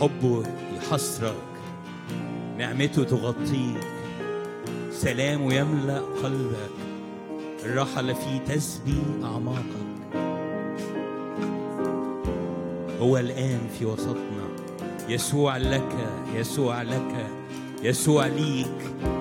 حبه يحصرك نعمته تغطيك سلامه يملأ قلبك الراحة اللي فيه تسبي أعماقك. هو الآن في وسطنا يسوع لك يسوع لك يسوع ليك.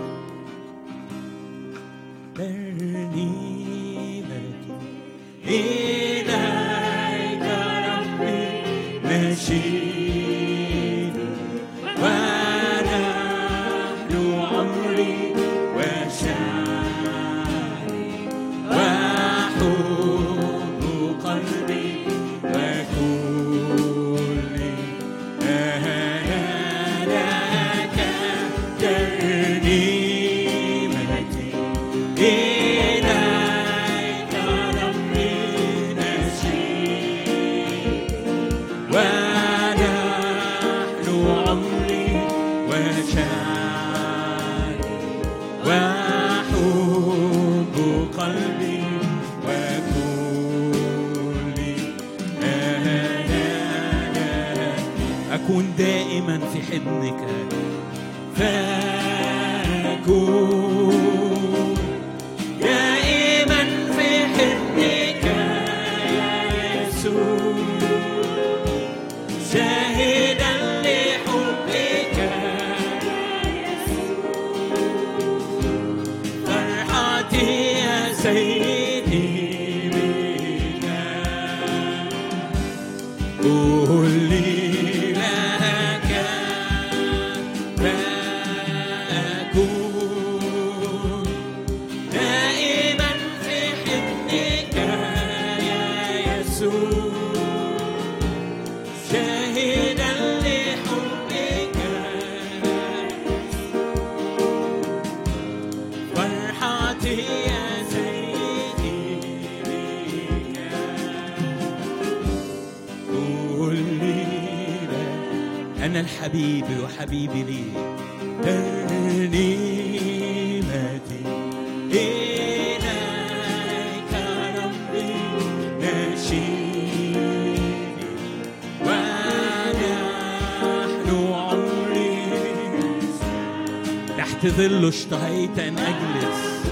اشتهيت أن أجلس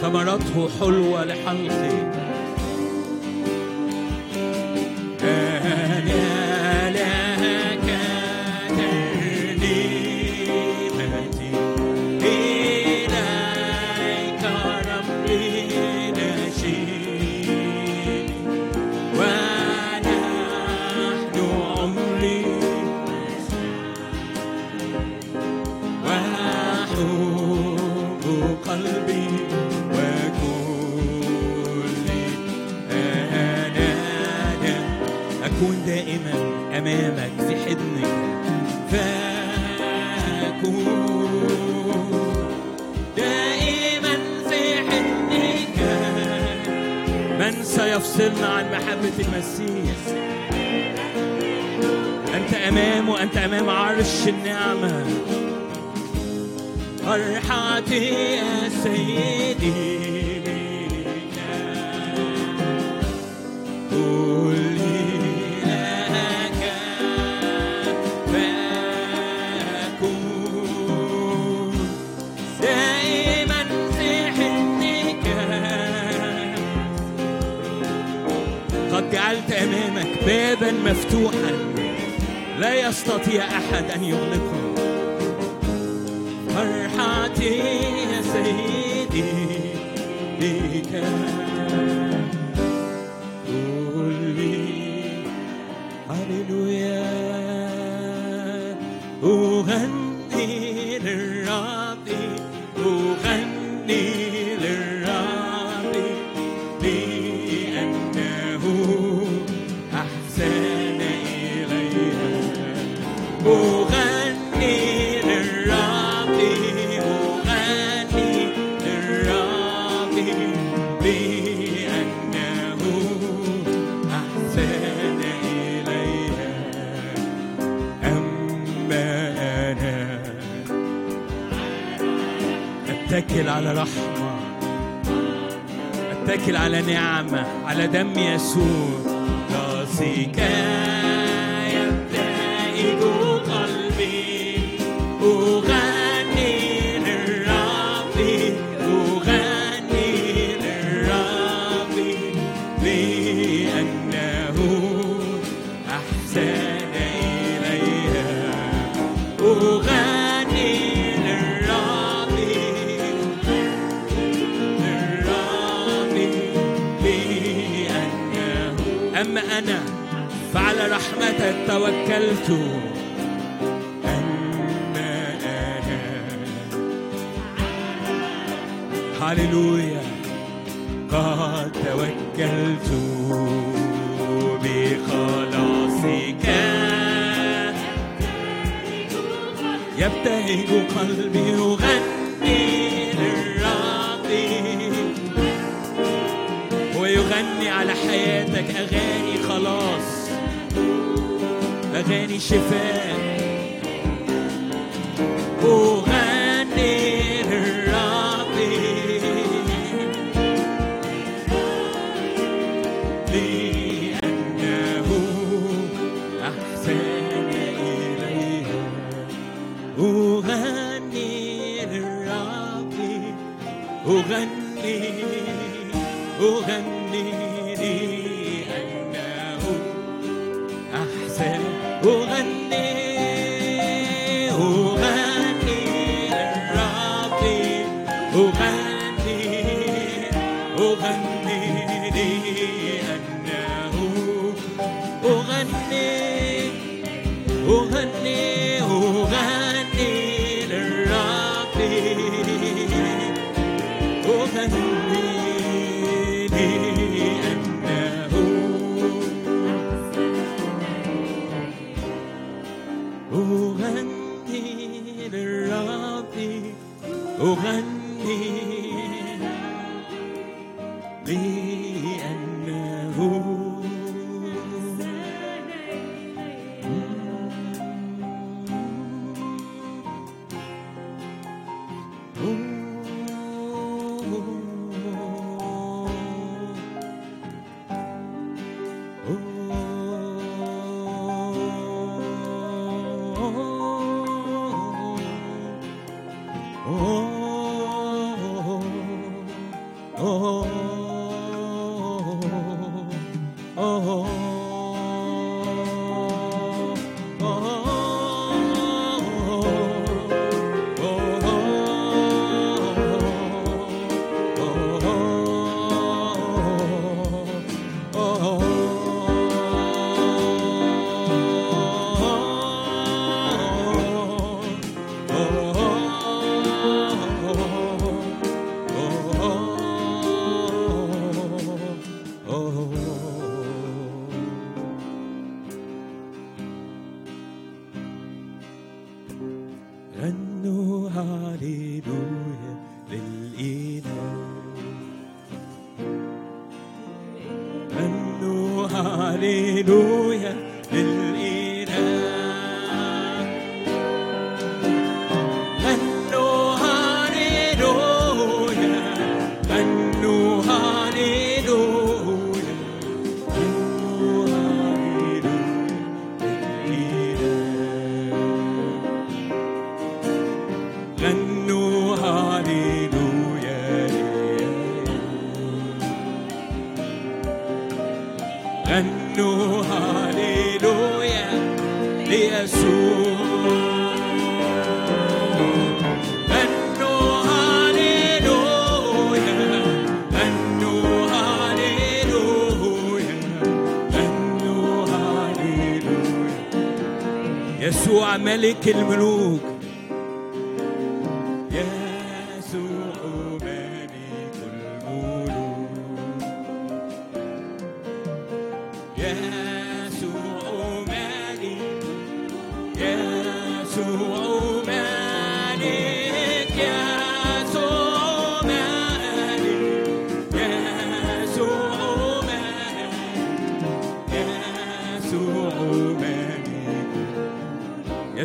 ثمرته حلوة لحلقي. قلبي وكل أنايا أكون دائما أمامك في حضنك. سيفصلنا عن محبة المسيح؟ أنت أمامه أنت أمام عرش النعمة. فرحتي يا سيدي جعلت أمامك بابا مفتوحا. لا يستطيع أحد أن يغلقه. care. اتكل على نعمة على دم يسوع. to لأنه أحسن. ملك الملوك.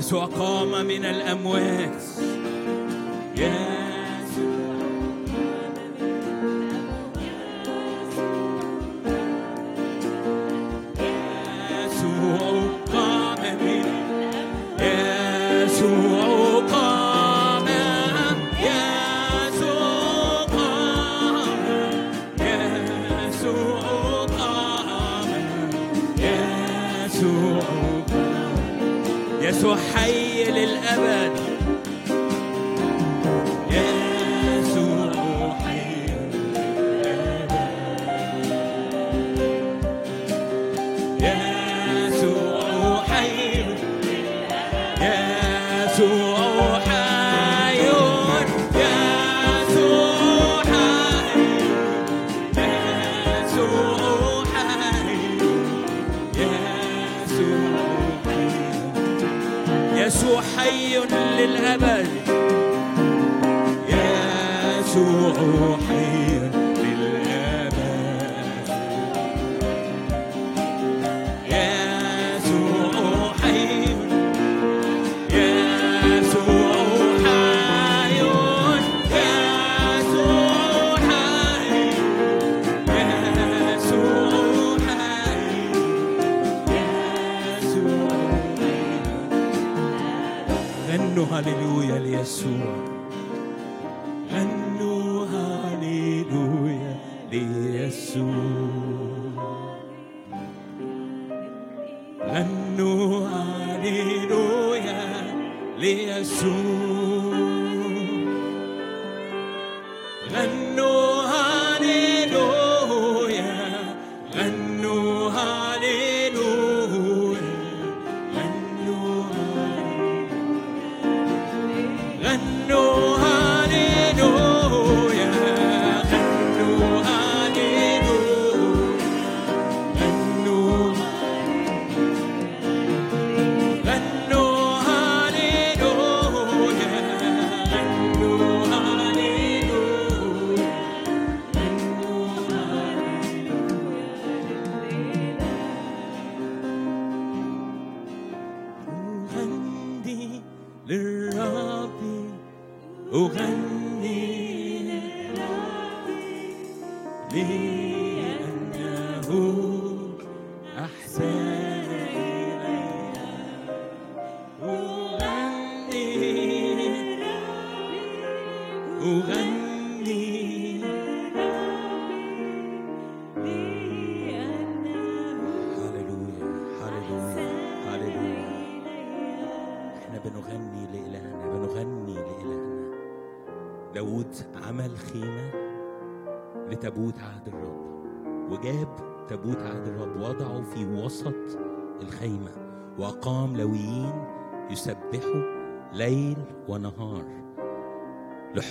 يسوع قام من الأموات. لأنه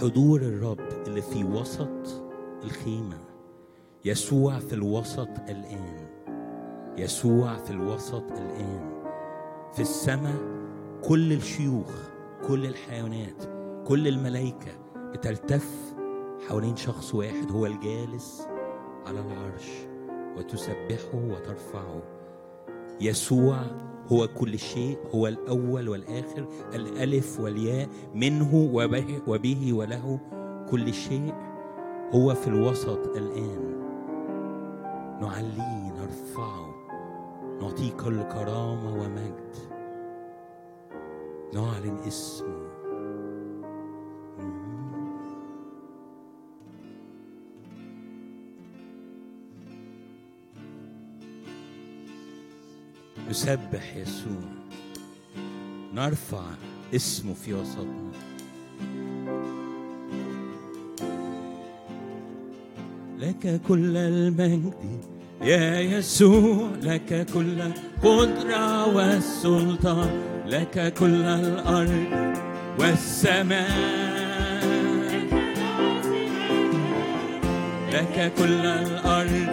لحضور الرب اللي في وسط الخيمة يسوع في الوسط الآن يسوع في الوسط الآن في السماء كل الشيوخ كل الحيوانات كل الملائكة بتلتف حوالين شخص واحد هو الجالس على العرش وتسبحه وترفعه. يسوع هو كل شيء هو الأول والآخر الألف والياء منه وبه, وبه وله كل شيء. هو في الوسط الآن. نعليه نرفعه نعطيه كل كرامة ومجد. نعلن اسمه. نسبح يسوع. نرفع اسمه في وسطنا. لك كل المجد يا يسوع لك كل القدرة والسلطان لك كل الأرض والسماء. لك كل الأرض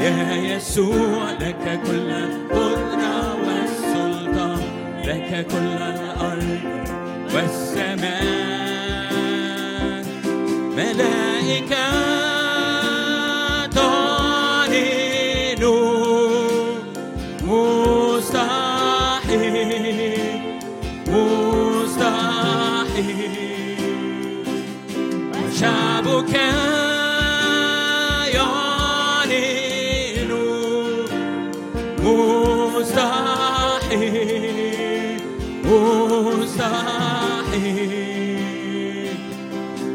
يا يسوع لك كل والسلطان لك كل الأرض والسماء. ملائكة تعلن مستحيل مستحيل. وشعبك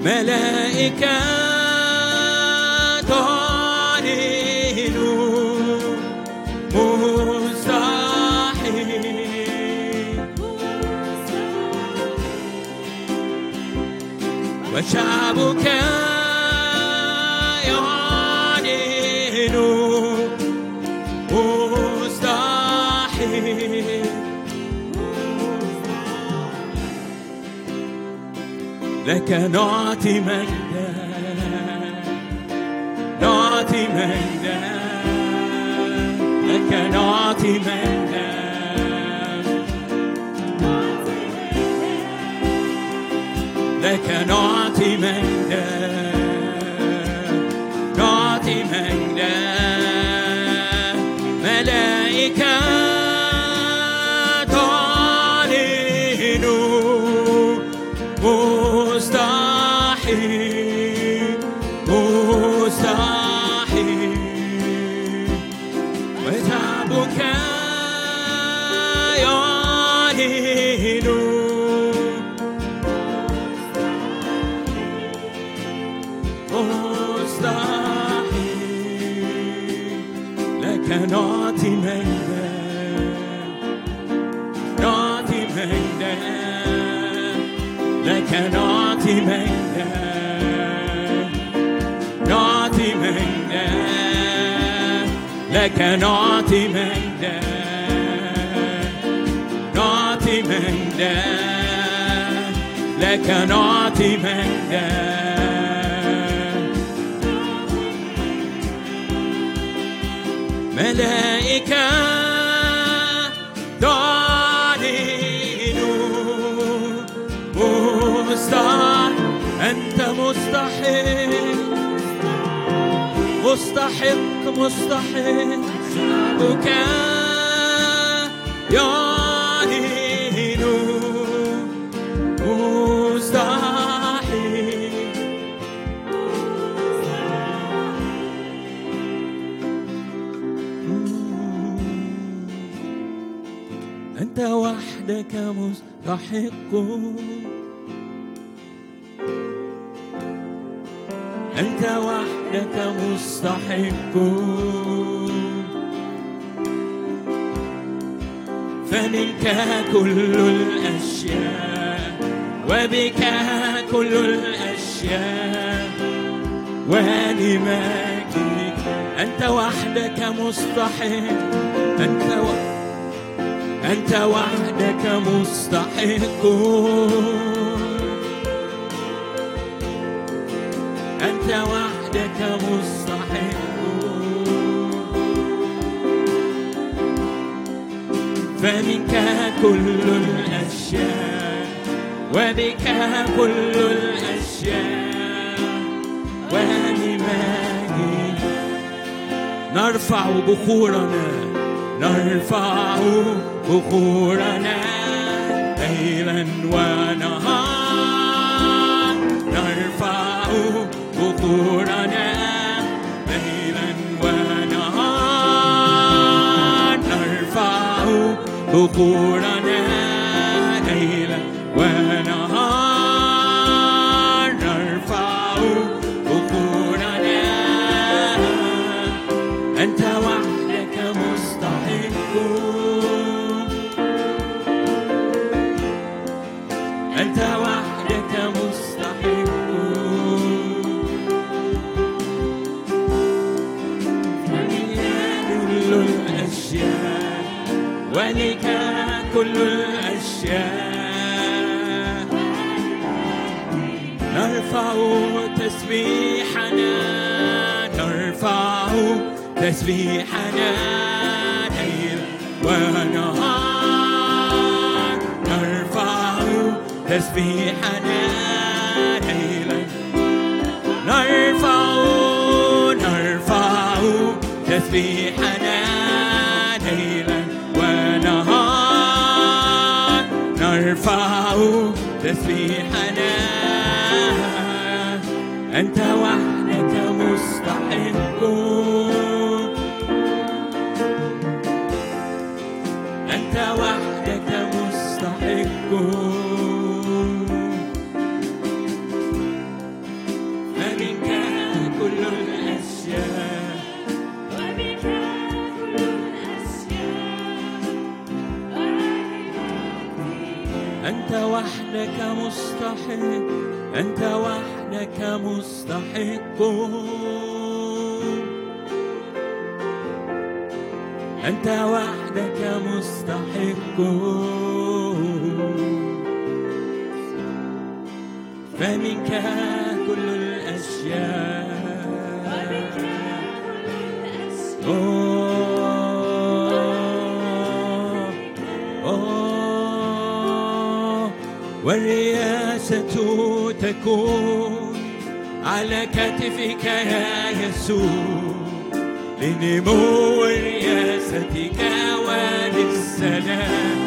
ملائكة تعلن مستحيل. وشعبك يعلن مستحيل. لك نعطي مجدا نعطي مجدا لك نعطي مجدا لك نعطي لك نعطي مجدا نعطي مجدا لك نعطي مجدا ملائكة مستحق مستحق. شعبك يعلن مستحيل أنت وحدك مستحق. مستحق فمنك كل الأشياء وبك كل الأشياء. ولمجدك أنت وحدك مستحق أنت وحدك أنت وحدك مستحق أنت وحدك مستحق فمنك كل الأشياء وبك كل الأشياء. ولمجدك نرفع بخورنا نرفع بخورنا ليلا ونهار بخورنا ليلا تسبيحنا ليل ونهار نرفع تسبيحنا ليلا نرفع نرفع تسبيحنا ليلا ونهار نرفع تسبيحنا وحدك مستحق أنت وحدك مستحق. أنت وحدك مستحق. فمنك كل الأشياء. والرياسة تكون على كتفك يا يسوع. لنمو رياستك وللسلام.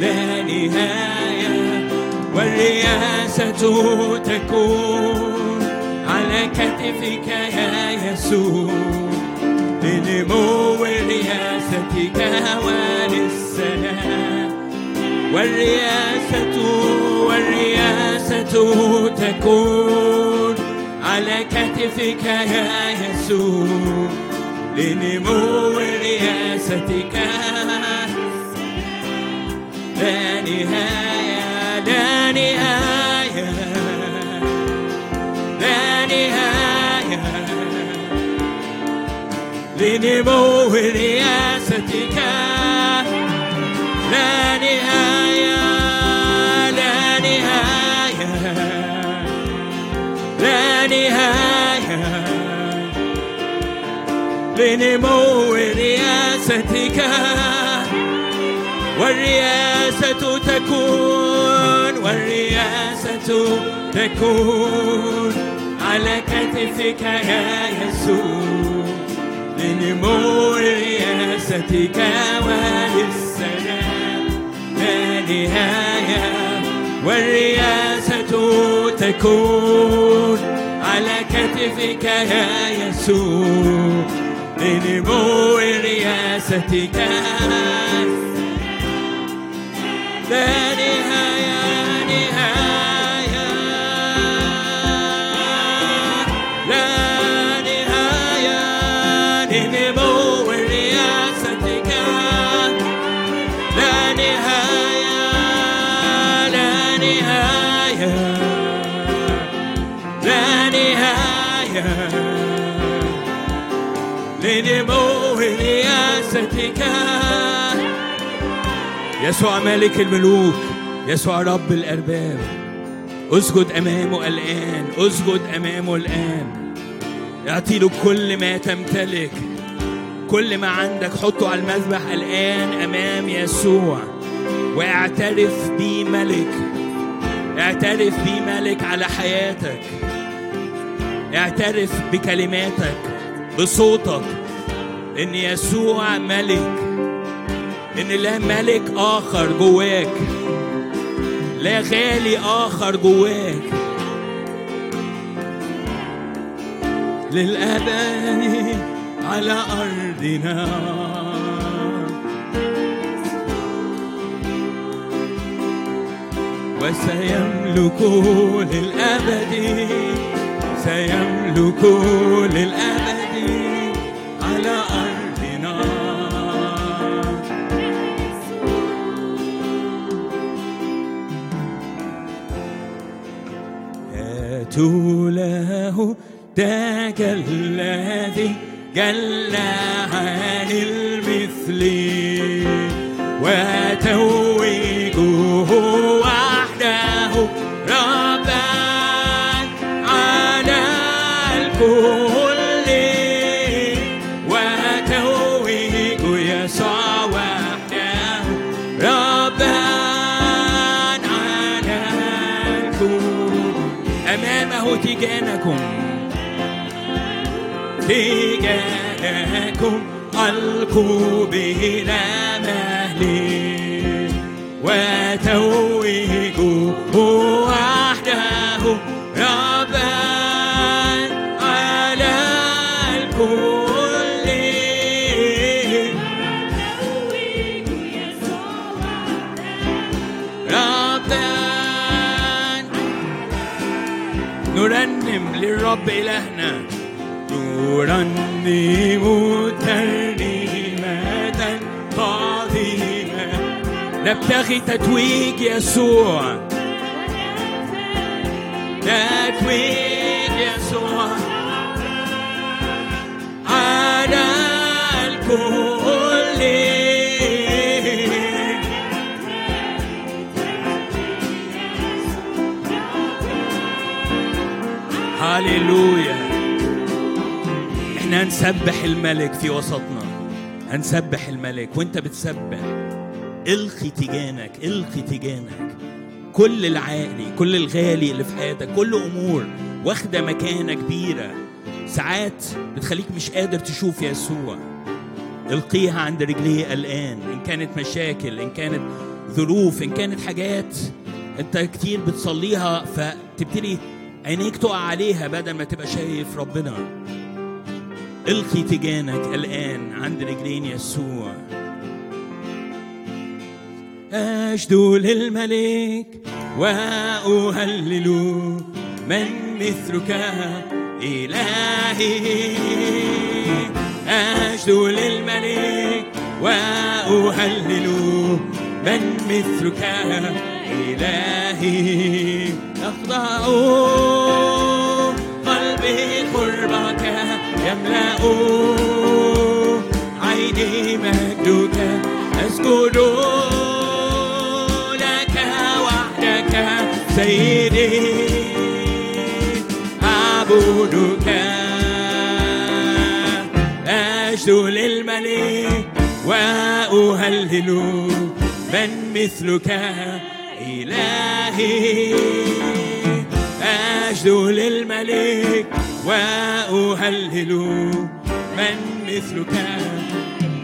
لا نهاية. والرياسة تكون على كتفك يا يسوع. لنمو رياستك وللسلام. والرياسة والرياسة تكون على كتفك يا يسوع. لنمو رياستك. لا نهاية لا نهاية. لا نهاية. لنمو رياستك. لا نهاية. لنمو رياستك والرياسة تكون والرياسة تكون على كتفك يا يسوع. لنمو رياستك وللسلام لا نهاية والرياسة تكون على كتفك يا يسوع. لنمو رياستك يسوع ملك الملوك يسوع رب الأرباب. أسجد أمامه الآن أسجد أمامه الآن. اعطي له كل ما تمتلك. كل ما عندك حطه على المذبح الآن أمام يسوع. واعترف بيه ملك. اعترف بيه ملك على حياتك. اعترف بكلماتك بصوتك. إن يسوع ملك. إن لا ملك آخر جواك لا غالي آخر جواك. للابد على أرضنا. وسيملك للأبد سيملك للأبد. له ذاك الذي جل عن المثل. ألقوا بلا مهل وتوجوا وحده ربا على الكل. ربا نرنم للرب إلهنا نرنم ترنيمة نبتغي تتويج يسوع. تتويج يسوع. على الكل. هاليلويا إحنا هنسبح الملك في وسطنا. هنسبح الملك. وأنت بتسبح. إلقي تيجانك إلقي تيجانك كل العالي كل الغالي اللي في حياتك كل أمور واخدة مكانة كبيرة. ساعات بتخليك مش قادر تشوف يسوع. القيها عند رجليه الان إن كانت مشاكل إن كانت ظروف إن كانت حاجات أنت كتير بتصليها فتبتدي عينيك تقع عليها بدل ما تبقى شايف ربنا. إلقي تيجانك الان عند رجلين يسوع. أشد للملك وأهلل من مثلك إلهي. أشد للملك وأهلل من مثلك إلهي. أخضع قلبي قربك يملأ عيني مجدك أسجد سيدي أعبدك. أشد للملك وأهلل من مثلك. إلهي أشد للملك وأهلل من مثلك.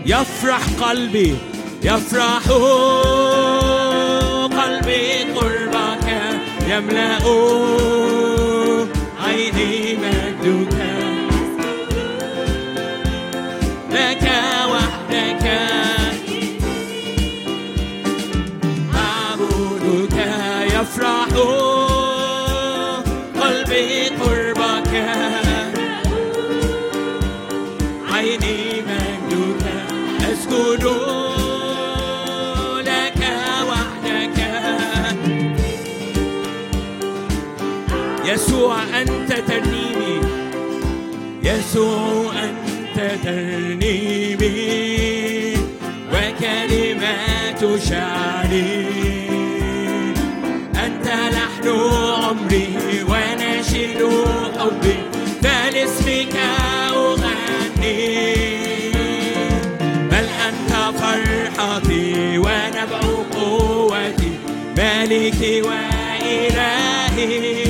يفرح قلبي يفرح قلبي قربك يملأ يسوع أنت ترنيمي. يسوع أنت ترنيمي. وكلمات شعري. أنت لحن عمري ونشيد حبي فلاسمك أغني بل أنت فرحتي ونبع قوتي. مالكي وإلهي.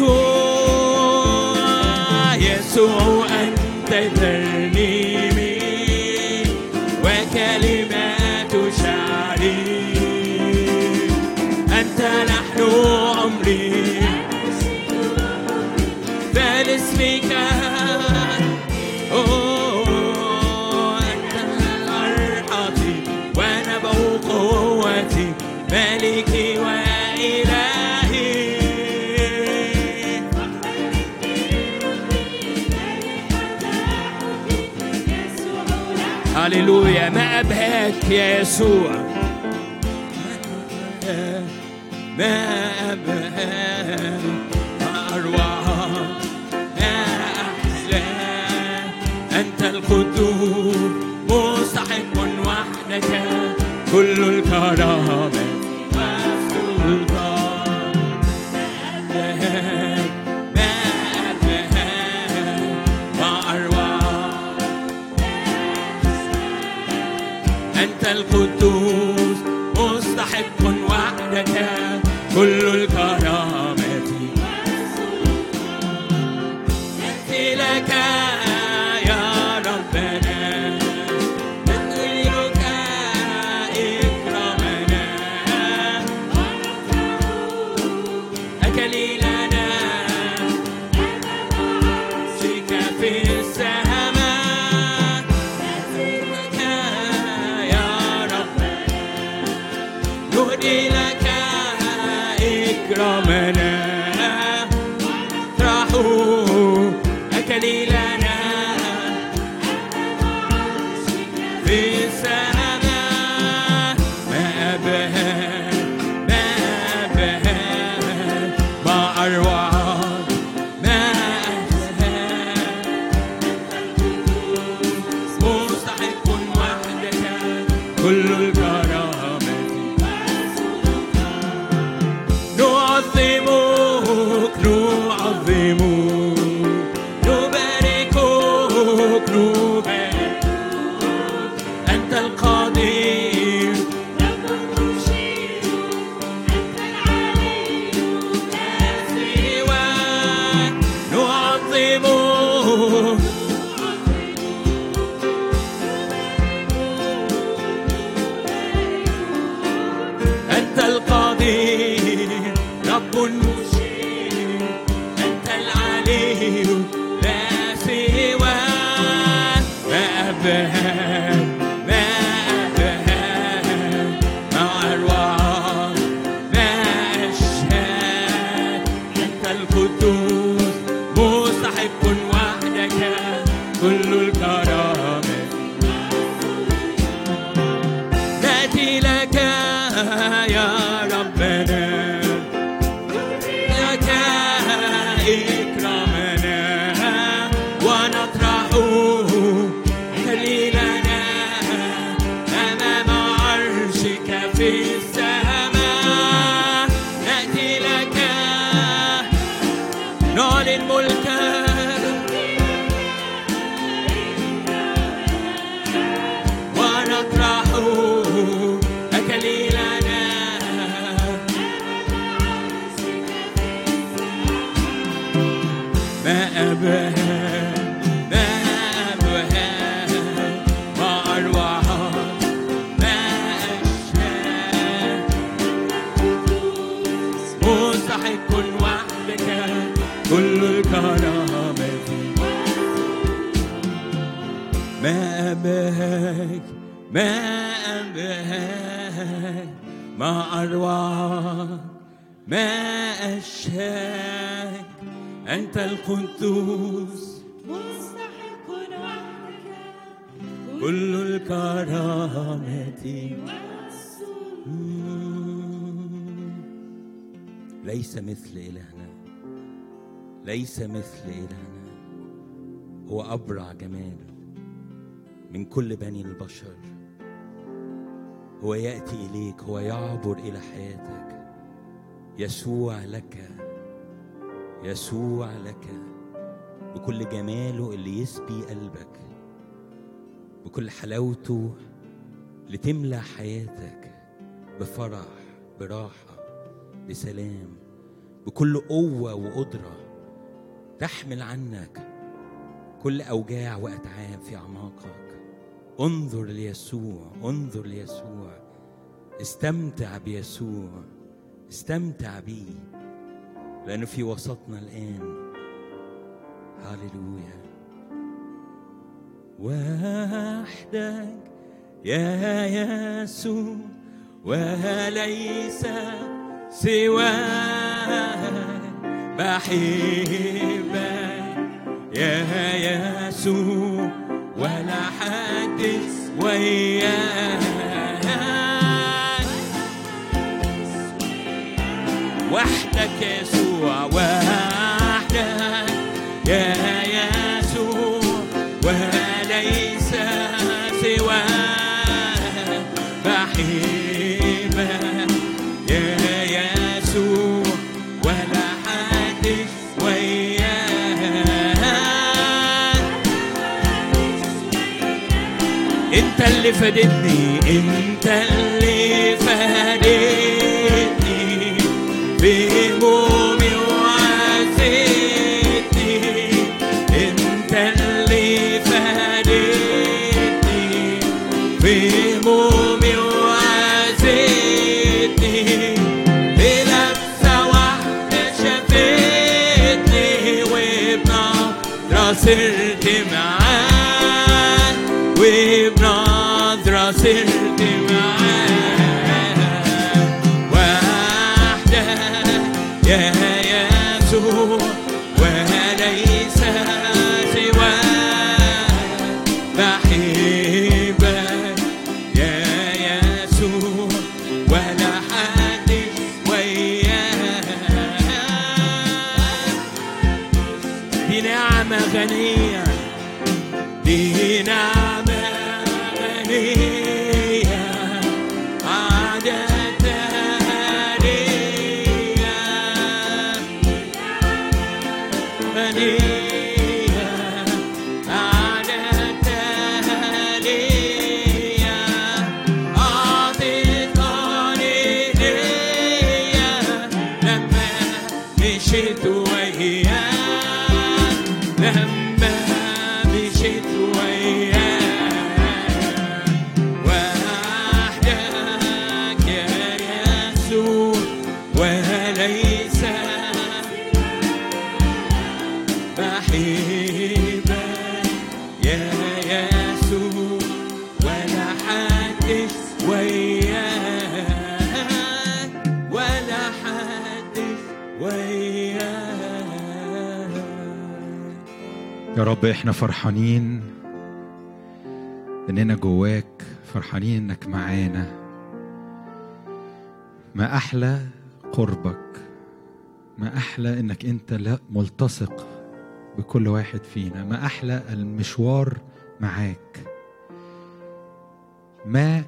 يسوع يسوع أنت ترنيمي وكلمات شعري. أنت لحن عمري. فلاسمك هللويا ما أبهاك يا يسوع. tu. ليس مثل إلهنا. هو أبرع جمال من كل بني البشر. هو يأتي إليك هو يعبر إلى حياتك. يسوع لك يسوع لك. بكل جماله اللي يسبي قلبك. بكل حلاوته اللي تملى حياتك. بفرح براحة بسلام. بكل قوة وقدرة تحمل عنك كل أوجاع وأتعاب في أعماقك. انظر ليسوع انظر ليسوع. استمتع بيسوع استمتع بيه لأنه في وسطنا الآن. هاليلويا وحدك يا يسوع وليس سواك. بحبك يا يسوع ولا حد وياك. وحدك يسوع وحدك. يا اللي فادتني انت اللي رب إحنا فرحانين إننا جواك فرحانين إنك معانا. ما أحلى قربك ما أحلى إنك أنت لا ملتصق بكل واحد فينا. ما أحلى المشوار معاك. ما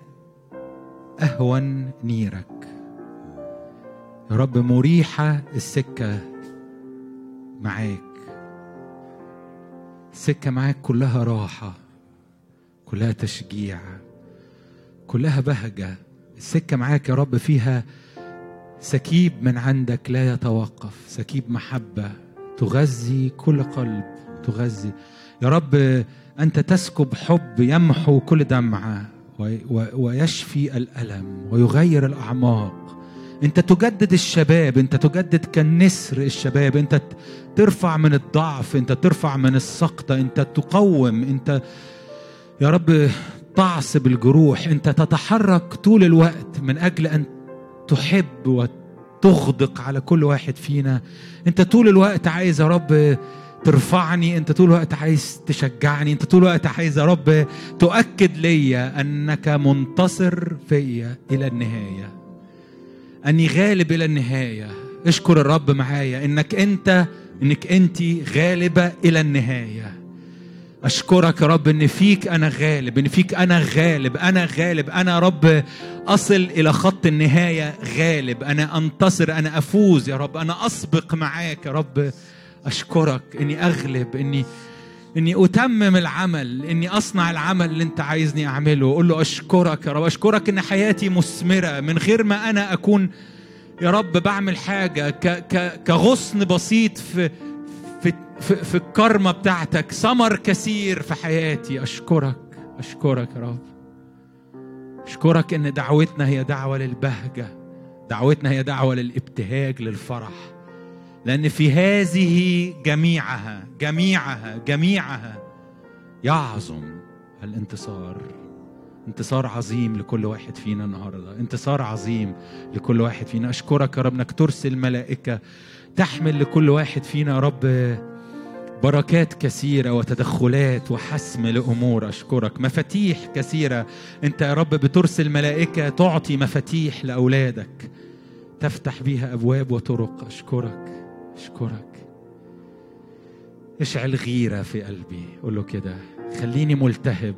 أهون نيرك. يا رب مريحة السكة معاك. السكه معاك كلها راحة كلها تشجيع كلها بهجة. السكة معاك يا رب فيها سكيب من عندك لا يتوقف سكيب محبة. تغذي كل قلب تغذي. يا رب أنت تسكب حب يمحو كل و- ويشفي الألم ويغير الأعماق. انت تجدد الشباب انت تجدد كالنسر الشباب انت ترفع من الضعف انت ترفع من السقطة انت تقوم انت يا رب تعصب الجروح انت تتحرك طول الوقت من أجل أن تحب وتغدق على كل واحد فينا. انت طول الوقت عايز يا رب ترفعني انت طول الوقت عايز تشجعني انت طول الوقت عايز يا رب تؤكد ليا أنك منتصر فيا إلى النهاية. أني غالب إلى النهاية. اشكر الرب معايا. إنك أنت إنك أنت غالبة إلى النهاية. أشكرك يا رب إن فيك أنا غالب إن فيك أنا غالب أنا غالب يا رب. أصل إلى خط النهاية غالب. أنا أنتصر أنا أفوز يا رب. أنا أسبق معاك يا رب. أشكرك إني أغلب إني إني أتمم العمل إني أصنع العمل اللي أنت عايزني أعمله. أقول له أشكرك يا رب. أشكرك إن حياتي مثمرة. من غير ما أنا أكون يا رب بعمل حاجة ك ك كغصن بسيط في في في, في الكرمة بتاعتك. ثمر كثير في حياتي. أشكرك أشكرك يا رب. أشكرك إن دعوتنا هي دعوة للبهجة. دعوتنا هي دعوة للإبتهاج للفرح. لأن في هذه جميعها جميعها جميعها يعظم الانتصار. انتصار عظيم لكل واحد فينا النهارده. انتصار عظيم لكل واحد فينا. أشكرك يا رب إنك ترسل ملائكة تحمل لكل واحد فينا يا رب بركات كثيرة وتدخلات وحسم لأمور. أشكرك. مفاتيح كثيرة. أنت يا رب بترسل ملائكة تعطي مفاتيح لأولادك. تفتح بيها أبواب وطرق. أشكرك. أشكرك. اشعل غيرة في قلبي. قول له كده خليني ملتهب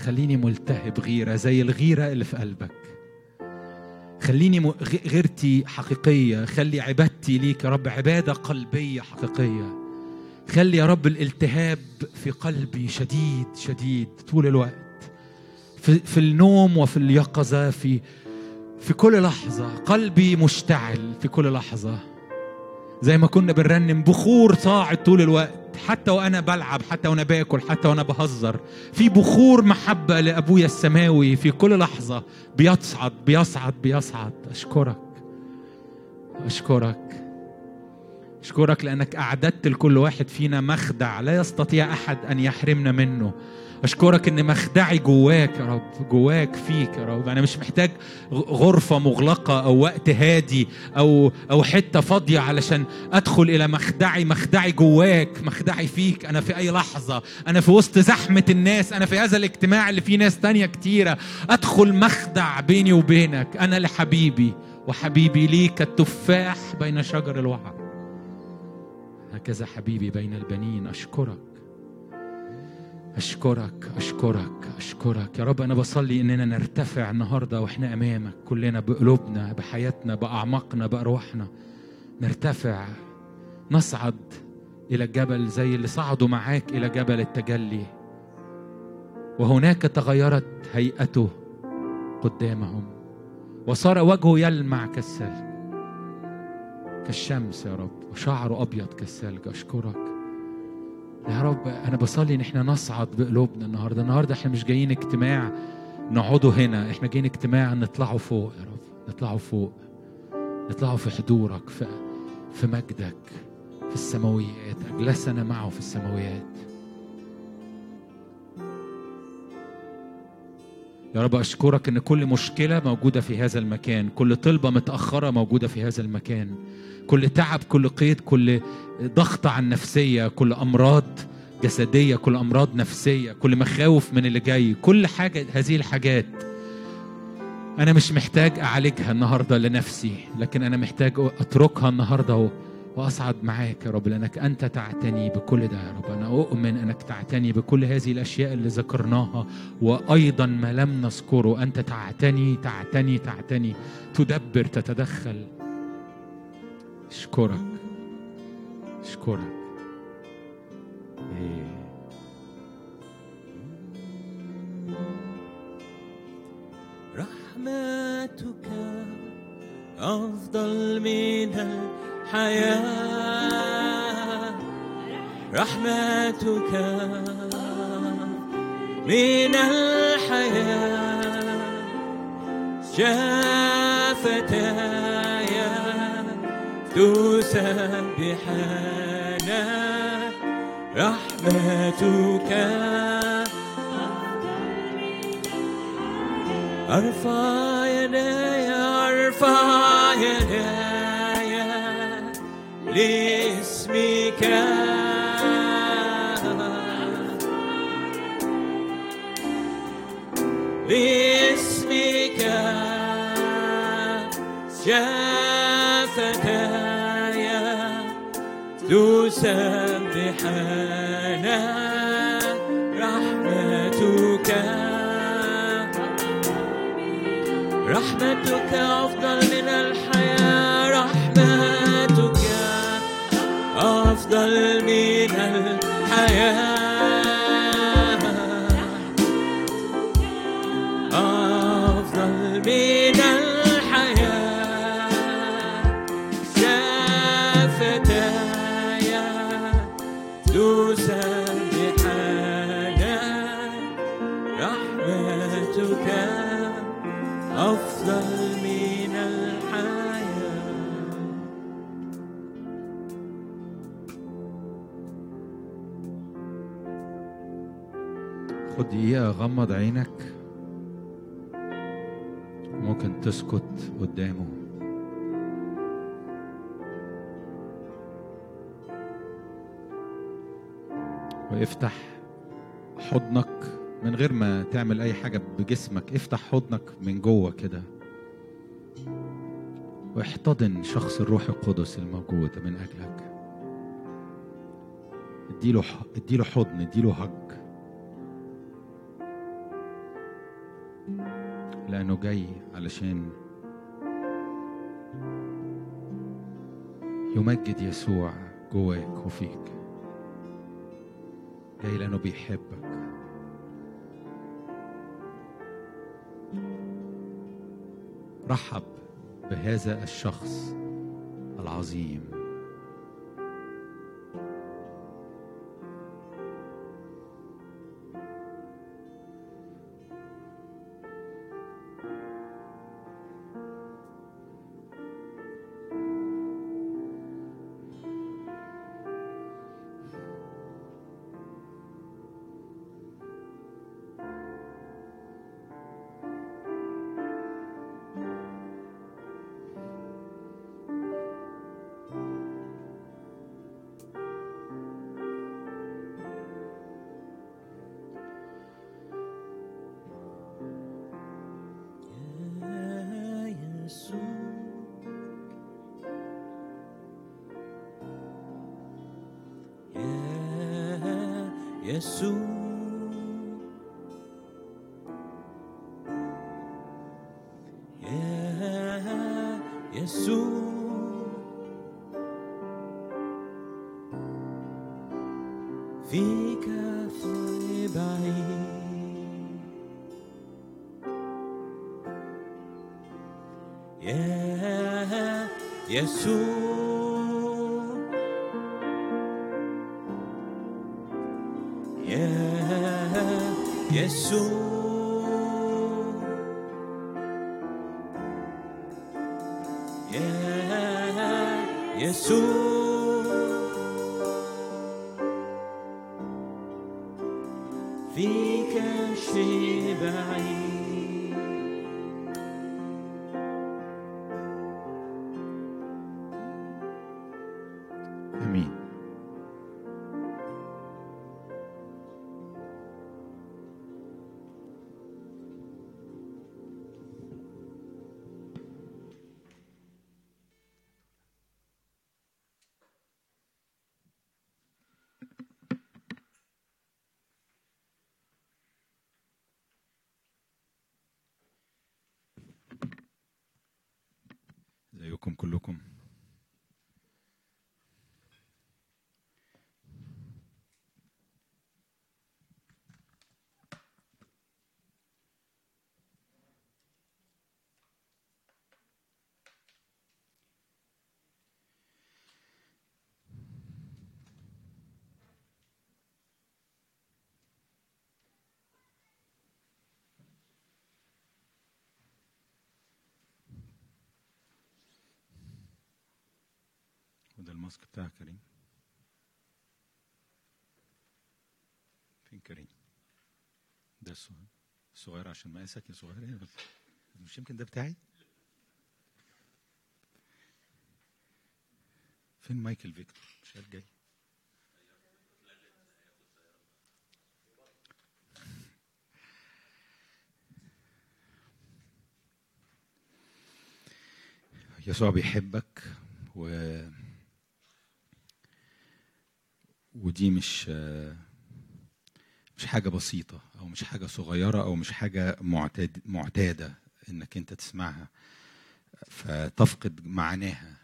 خليني ملتهب غيرة زي الغيرة اللي في قلبك. خليني غيرتي حقيقية. خلي عبادتي ليك يا رب عبادة قلبية حقيقية. خلي يا رب الالتهاب في قلبي شديد شديد طول الوقت. في, في النوم وفي اليقظة في في كل لحظة. قلبي مشتعل في كل لحظة. زي ما كنا بنرنم بخور صاعد طول الوقت. حتى وأنا بلعب حتى وأنا باكل حتى وأنا بهزر. في بخور محبة لأبويا السماوي في كل لحظة. بيصعد بيصعد بيصعد. أشكرك. أشكرك. أشكرك لأنك أعددت لكل واحد فينا مخدع. لا يستطيع أحد أن يحرمنا منه. أشكرك ان مخدعي جواك يا رب جواك فيك يا رب. أنا مش محتاج غ- غرفة مغلقة أو وقت هادي أو أو حتة فاضية علشان أدخل إلى مخدعي مخدعي جواك مخدعي فيك. أنا في أي لحظة. أنا في وسط زحمة الناس. أنا في هذا الاجتماع اللي فيه ناس تانية كتيرة. أدخل مخدع بيني وبينك. أنا لحبيبي. وحبيبي ليك التفاح بين شجر الوعر هكذا حبيبي بين البنين. أشكرك. أشكرك أشكرك أشكرك. يا رب أنا بصلي إننا نرتفع النهارده وإحنا أمامك كلنا بقلوبنا بحياتنا بأعماقنا بأرواحنا. نرتفع نصعد إلى الجبل زي اللي صعدوا معاك إلى جبل التجلي. وهناك تغيرت هيئته قدامهم. وصار وجهه يلمع كالثلج كالشمس يا رب وشعره أبيض كالثلج. أشكرك. يا رب أنا بصلي إن إحنا نصعد بقلوبنا النهارده. النهارده إحنا مش جايين اجتماع نقعدوا هنا إحنا جايين اجتماع نطلعوا فوق يا رب نطلعوا فوق نطلعوا في حضورك في في مجدك في السماويات. أجلسنا معه في السماويات. يا رب أشكرك إن كل مشكلة موجودة في هذا المكان كل طلبة متأخرة موجودة في هذا المكان كل تعب كل قيد كل ضغط على النفسية كل أمراض جسدية كل أمراض نفسية كل مخاوف من اللي جاي كل حاجة هذه الحاجات أنا مش محتاج أعالجها النهارده لنفسي لكن أنا محتاج أتركها النهارده و- وأصعد معاك يا رب لأنك أنت تعتني بكل ده يا رب. أنا أؤمن أنك تعتني بكل هذه الأشياء اللي ذكرناها وأيضا ما لم نذكره. أنت تعتني تعتني تعتني. تدبر تتدخل. أشكرك. أشكرك. إيه. رحمتك أفضل من الحياة رحمتك من الحياة. شافتاي تسبحانا رحمتك أرفع يداي أرفع يداي لاسمك. لاسمك. شافتاي تسبحانا رحمتك. رحمتك أفضل من الحياة أفضل من الحياة. خد دقيقة غمض عينك ممكن تسكت قدامه. وافتح حضنك من غير ما تعمل أي حاجة بجسمك. افتح حضنك من جوه كده. واحتضن شخص الروح القدس الموجود من أجلك. اديله اديله حضن اديله هج. لأنه جاي علشان يمجد يسوع جواك وفيك. جاي لأنه بيحبك. رحب بهذا الشخص العظيم. night. بكم كلكم. ال mask بتاعك كريم. فين كريم؟ ده الصغير الصغير عشان مقاسك يا صغير. بس مش يمكن ده بتاعي؟ فين مايكل فيكتور؟ مش عارف جاي. يسوع بيحبك و ودي مش مش حاجة بسيطة أو مش حاجة صغيرة أو مش حاجة معتاد معتادة إنك أنت تسمعها فتفقد معناها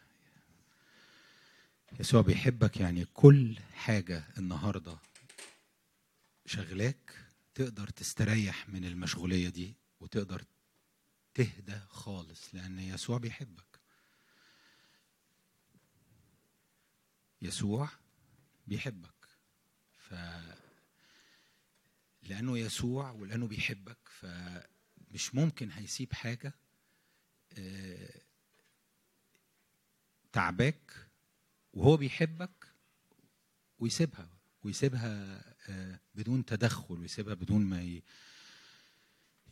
يسوع بيحبك يعني كل حاجة النهاردة شغلاك تقدر تستريح من المشغولية دي وتقدر تهدى خالص لأن يسوع بيحبك. يسوع بيحبك. ف لأنه يسوع ولأنه بيحبك فمش ممكن هيسيب حاجة آه، تعباك وهو بيحبك ويسيبها ويسيبها آه، بدون تدخل ويسيبها بدون ما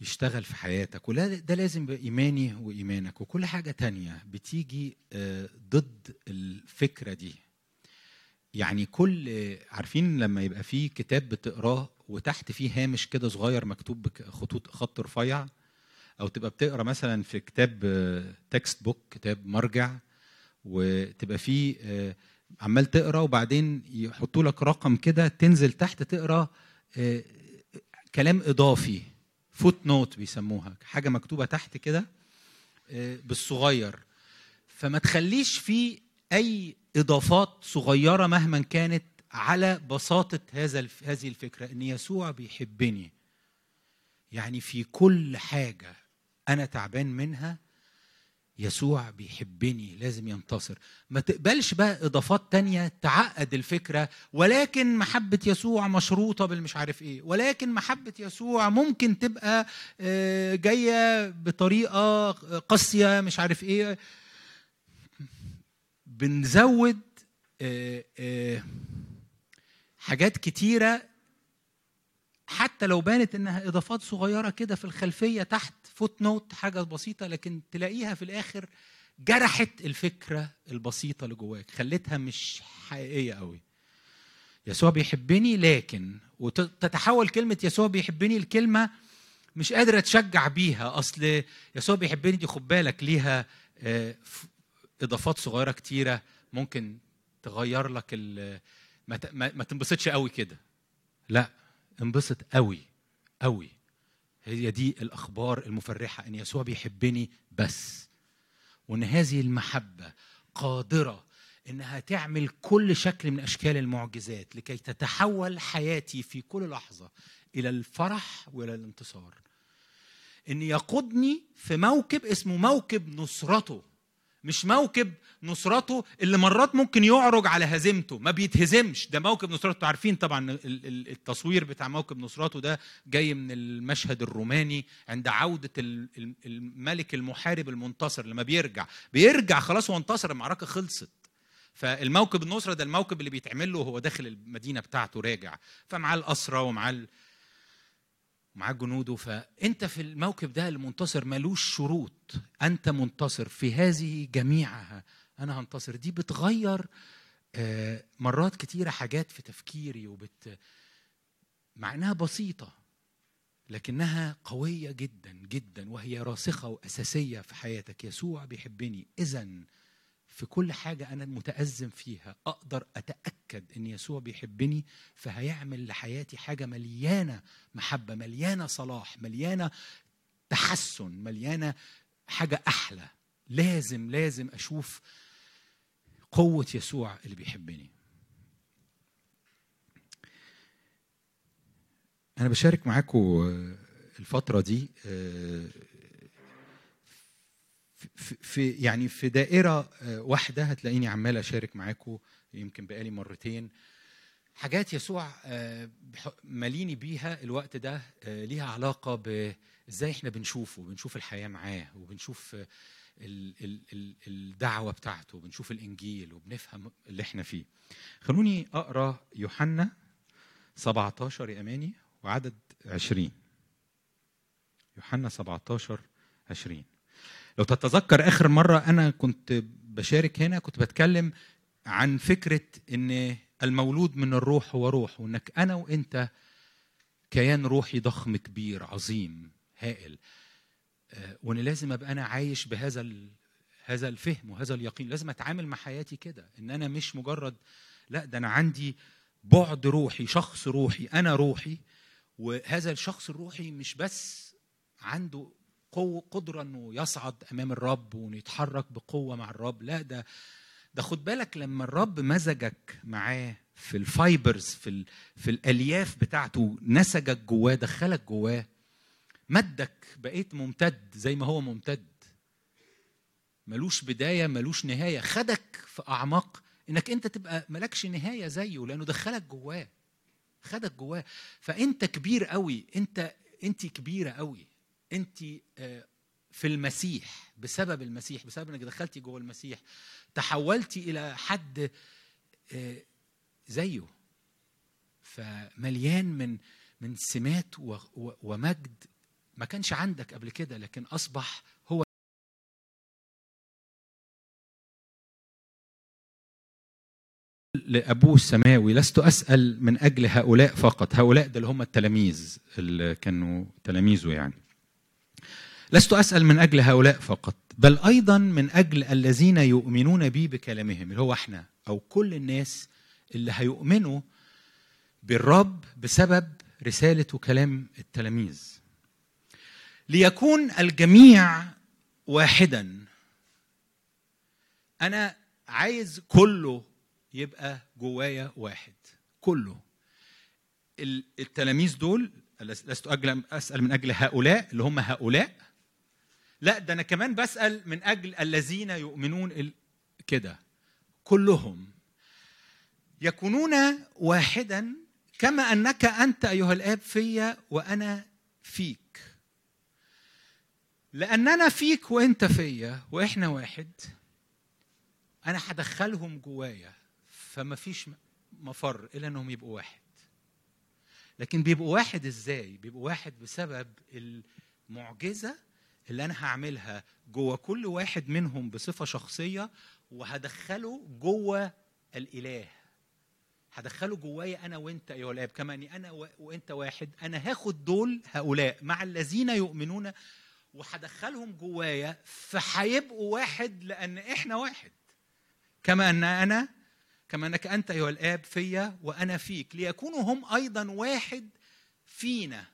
يشتغل في حياتك. ولا ده لازم يبقى إيماني وإيمانك. وكل حاجة تانية بتيجي آه، ضد الفكرة دي. يعني كل عارفين لما يبقى فيه كتاب بتقراه وتحت فيه هامش كده صغير مكتوب بخطوط خط رفيع أو تبقى بتقرأ مثلا في كتاب textbook كتاب مرجع وتبقى فيه آه، عمال تقرأ وبعدين يحطوا لك رقم كده تنزل تحت تقرأ آه، كلام إضافي footnote بيسموها حاجة مكتوبة تحت كده آه، بالصغير. فما تخليش في أي إضافات صغيرة مهما كانت على بساطة هذا هذه الفكرة إن يسوع بيحبني. يعني في كل حاجة أنا تعبان منها يسوع بيحبني لازم ينتصر. ما تقبلش بقى إضافات تانية تعقد الفكرة ولكن محبة يسوع مشروطة بالمش عارف إيه. ولكن محبة يسوع ممكن تبقى آه، جاية بطريقة قاسية مش عارف إيه. بنزود آه، آه، حاجات كتيرة حتى لو بانت إنها إضافات صغيرة كده في الخلفية تحت footnote حاجة بسيطة لكن تلاقيها في الآخر جرحت الفكرة البسيطة اللي جواك خلتها مش حقيقية قوي. يسوع بيحبني لكن وتتحول كلمة يسوع بيحبني الكلمة مش قادرة تشجع بيها. أصل يسوع بيحبني دي خد بالك ليها آه، إضافات صغيرة كتيرة ممكن تغير لك ما ما تنبسطش قوي كده. لا انبسط قوي قوي. هي دي الأخبار المفرحة إن يسوع بيحبني بس. وإن هذه المحبة قادرة إنها تعمل كل شكل من أشكال المعجزات لكي تتحول حياتي في كل لحظة إلى الفرح وإلى الانتصار. إن يقودني في موكب اسمه موكب نصرته. مش موكب نصرته اللي مرات ممكن يعرج على هزيمته ما بيتهزمش. ده موكب نصرته. عارفين طبعا ال- ال- التصوير بتاع موكب نصرته ده جاي من المشهد الروماني عند عودة ال- ال- الملك المحارب المنتصر لما بيرجع. بيرجع خلاص هو انتصر المعركة خلصت. فالموكب النصرة ده الموكب اللي بيتعمل له وهو داخل المدينة بتاعته راجع. فمعاه الأسرة ومعاه ال- معاه جنوده فأنت في الموكب ده المنتصر ملوش شروط. أنت منتصر في هذه جميعها. أنا هنتصر. دي بتغير آه، مرات كتيرة حاجات في تفكيري وبت مع انها بسيطة لكنها قوية جدا جدا وهي راسخة وأساسية في حياتك. يسوع بيحبني. اذا في كل حاجة أنا متأزم فيها أقدر أتأكد إن يسوع بيحبني فهيعمل لحياتي حاجة مليانة محبة مليانة صلاح مليانة تحسن مليانة حاجة أحلى. لازم لازم أشوف قوة يسوع اللي بيحبني. أنا بشارك معاكم الفترة دي آه، في- يعني في دائرة آه، واحدة هتلاقيني عمال أشارك معاكم يمكن بقالي مرتين. حاجات يسوع آه، ماليني بيها الوقت ده آه، ليها علاقة بازاي إحنا بنشوفه بنشوف الحياة معاه وبنشوف ال- ال- ال- الدعوة بتاعته وبنشوف الإنجيل وبنفهم اللي إحنا فيه. خلوني أقرأ يوحنا 17 يا أماني وعدد 20 يوحنا 17 20 لو تتذكر آخر مرة أنا كنت بشارك هنا كنت بتكلم عن فكرة إن المولود من الروح هو روح وإنك أنا وإنت كيان روحي ضخم كبير عظيم هائل. آه، وإن لازم أبقى أنا عايش بهذا هذا الفهم وهذا اليقين. لازم أتعامل مع حياتي كده إن أنا مش مجرد لأ ده أنا عندي بعد روحي شخص روحي أنا روحي. وهذا الشخص الروحي مش بس عنده قوة قدرة إنه يصعد أمام الرب وإنه يتحرك بقوة مع الرب. لا ده ده خد بالك لما الرب مزجك معاه في الفايبرز في ال... في الألياف بتاعته نسجك جواه دخلك جواه مدك بقيت ممتد زي ما هو ممتد. ملوش بداية ملوش نهاية. خدك في أعماق إنك أنت تبقى ملكش نهاية زيه لأنه دخلك جواه. خدك جواه. فأنت كبير قوي أنت أنت كبيرة قوي أنت آه، في المسيح بسبب المسيح بسبب انك دخلتي جوه المسيح تحولتي إلى حد آه، زيه. فمليان من من سمات ومجد ما كانش عندك قبل كده لكن أصبح هو لأبوه السماوي. لست أسأل من أجل هؤلاء فقط. هؤلاء ده اللي هم التلاميذ اللي كانوا تلاميذه يعني. لست أسأل من أجل هؤلاء فقط بل أيضا من أجل الذين يؤمنون بي بكلامهم اللي هو إحنا أو كل الناس اللي هيؤمنوا بالرب بسبب رسالة وكلام التلاميذ. ليكون الجميع واحدا. أنا عايز كله يبقى جوايا واحد كله. ال- التلاميذ دول لست أجل أسأل من أجل هؤلاء اللي هم هؤلاء لا ده أنا كمان بسأل من أجل الذين يؤمنون كده. كلهم يكونون واحدا كما أنك أنت أيها الآب فيا وأنا فيك. لاننا فيك وأنت فيا وإحنا واحد أنا هدخلهم جوايا فما فيش مفر إلا إنهم يبقوا واحد. لكن بيبقوا واحد إزاي؟ بيبقوا واحد بسبب المعجزة اللي أنا هعملها جوه كل واحد منهم بصفة شخصية وهدخله جوه الإله. هدخله جوايا أنا وأنت ايها الاب كما اني أنا وأنت واحد أنا هاخد دول هؤلاء مع الذين يؤمنون وهدخلهم جوايا فهيبقوا واحد لأن إحنا واحد. كما ان أنا كما انك أنت ايها الآب فيا وأنا فيك ليكونوا هم أيضا واحد فينا.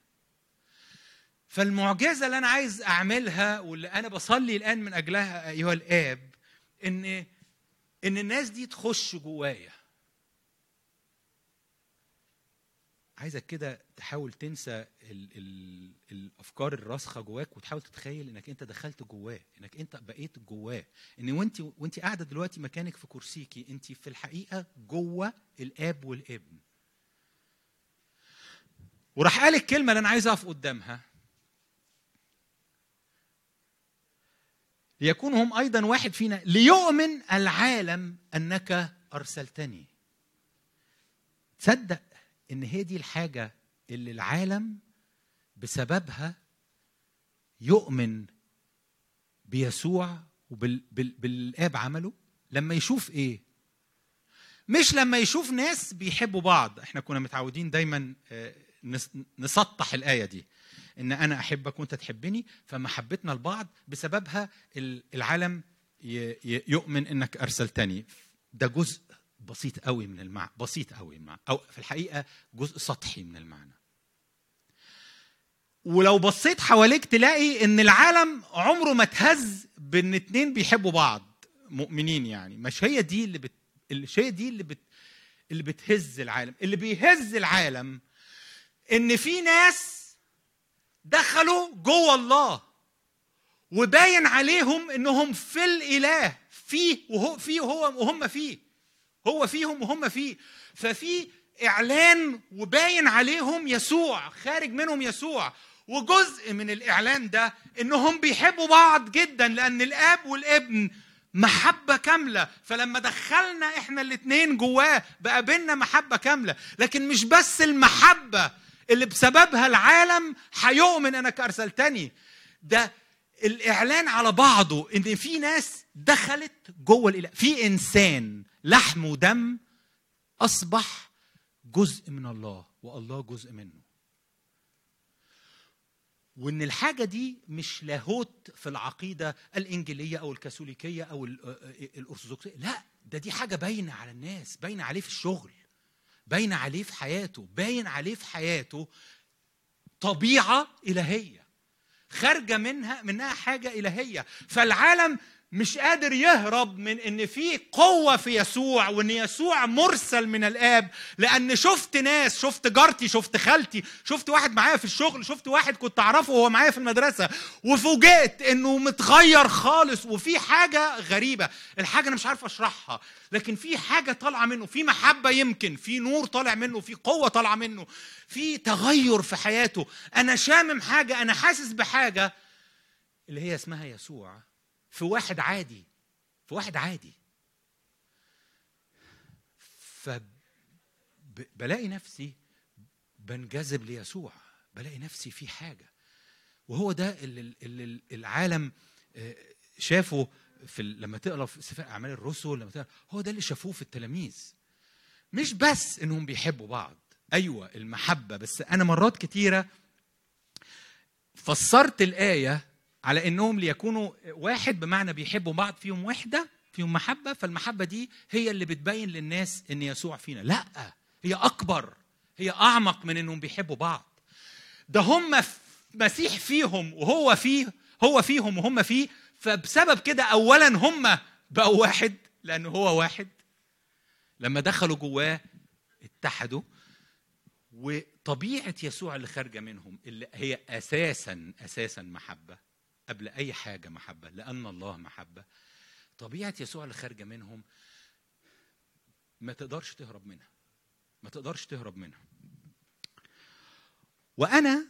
فالمعجزة اللي أنا عايز أعملها واللي أنا بصلي الآن من أجلها أيها الآب إن إن الناس دي تخش جوايا. عايزك كده تحاول تنسى ال ال الأفكار الراسخة جواك وتحاول تتخيل إنك أنت دخلت جواه إنك أنت بقيت جواه. إن وأنت وأنت قاعدة دلوقتي مكانك في كرسيكي أنت في الحقيقة جوه الآب والابن. وراح قال الكلمة اللي أنا عايز أقف قدامها. ليكون هم أيضا واحد فينا ليؤمن العالم أنك أرسلتني. تصدق إن هي دي الحاجة اللي العالم بسببها يؤمن بيسوع وبالاب عمله؟ لما يشوف إيه؟ مش لما يشوف ناس بيحبوا بعض. إحنا كنا متعودين دايما آه، نس- نسطح الآية دي. إن أنا أحبك وأنت تحبني فمحبتنا لبعض بسببها ال- العالم يؤمن إنك أرسلتني. ده جزء بسيط قوي من المعنى بسيط قوي مع أو في الحقيقة جزء سطحي من المعنى. ولو بصيت حواليك تلاقي إن العالم عمره ما اتهز بإن اتنين بيحبوا بعض مؤمنين يعني. مش هي دي اللي بت... مش هي دي اللي بت... اللي بتهز العالم. اللي بيهز العالم إن في ناس دخلوا جوه الله. وباين عليهم إنهم في الإله فيه وهو فيه وهو وهم فيه. هو فيهم وهم فيه. ففي إعلان وباين عليهم يسوع خارج منهم يسوع. وجزء من الإعلان ده إنهم بيحبوا بعض جدا لأن الآب والابن محبة كاملة. فلما دخلنا إحنا الاتنين جواه بقى بينا محبة كاملة. لكن مش بس المحبة اللي بسببها العالم هيؤمن انك ارسلتني. ده الاعلان على بعضه ان في ناس دخلت جوه الإله. في انسان لحم ودم اصبح جزء من الله والله جزء منه. وإن الحاجة دي مش لاهوت في العقيدة الإنجيلية أو الكاثوليكية أو ال- الأرثوذكسية. لا ده دي حاجة باينة على الناس باينة عليه في الشغل. باينه عليه في حياته باين عليه في حياته طبيعة إلهية خارجة منها منها حاجة إلهية. فالعالم مش قادر يهرب من إن في قوة في يسوع وإن يسوع مرسل من الآب. لأن شفت ناس شفت جارتي شفت خالتي شفت واحد معايا في الشغل شفت واحد كنت أعرفه وهو معايا في المدرسة. وفوجئت إنه متغير خالص وفي حاجة غريبة. الحاجة أنا مش عارف أشرحها لكن في حاجة طالعة منه في محبة يمكن في نور طالع منه في قوة طالعة منه في تغير في حياته. أنا شامم حاجة أنا حاسس بحاجة اللي هي اسمها يسوع. في واحد عادي في واحد عادي. فبلاقي نفسي بنجذب ليسوع بلاقي نفسي في حاجة. وهو ده اللي, العالم آه، شافه في لما تقرأ في سفر أعمال الرسل لما تقرأ هو ده اللي شافوه في التلاميذ. مش بس إنهم بيحبوا بعض أيوه المحبة بس أنا مرات كتيرة فسرت الآية على إنهم ليكونوا واحد بمعنى بيحبوا بعض فيهم وحده فيهم محبة فالمحبة دي هي اللي بتبين للناس إن يسوع فينا. لأ هي أكبر هي أعمق من إنهم بيحبوا بعض. ده هم مسيح فيهم وهو فيه هو فيهم وهم فيه فبسبب كده اولا هم بقوا واحد لأنه هو واحد. لما دخلوا جواه اتحدوا وطبيعة يسوع اللي خارجة منهم اللي هي أساسا أساسا محبة. قبل أي حاجة محبة لأن الله محبة. طبيعة يسوع اللي خارجة منهم ما تقدرش تهرب منها ما تقدرش تهرب منها. وأنا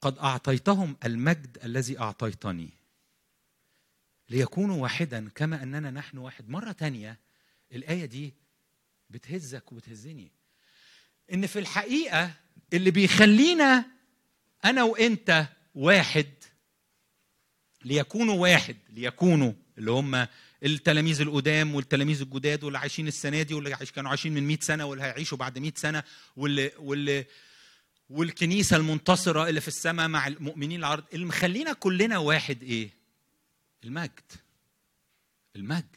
قد أعطيتهم المجد الذي أعطيتني ليكونوا واحدا كما أننا نحن واحد. مرة تانية الآية دي بتهزك وبتهزني. إن في الحقيقة اللي بيخلينا أنا وأنت واحد ليكونوا واحد ليكونوا اللي هم التلاميذ القدام والتلاميذ الجداد واللي عايشين السنة دي واللي كانوا عايشين من 100 سنة واللي هيعيشوا بعد 100 سنة واللي واللي والكنيسة المنتصرة اللي في السماء مع المؤمنين العرض. اللي مخلينا كلنا واحد إيه؟ المجد. المجد.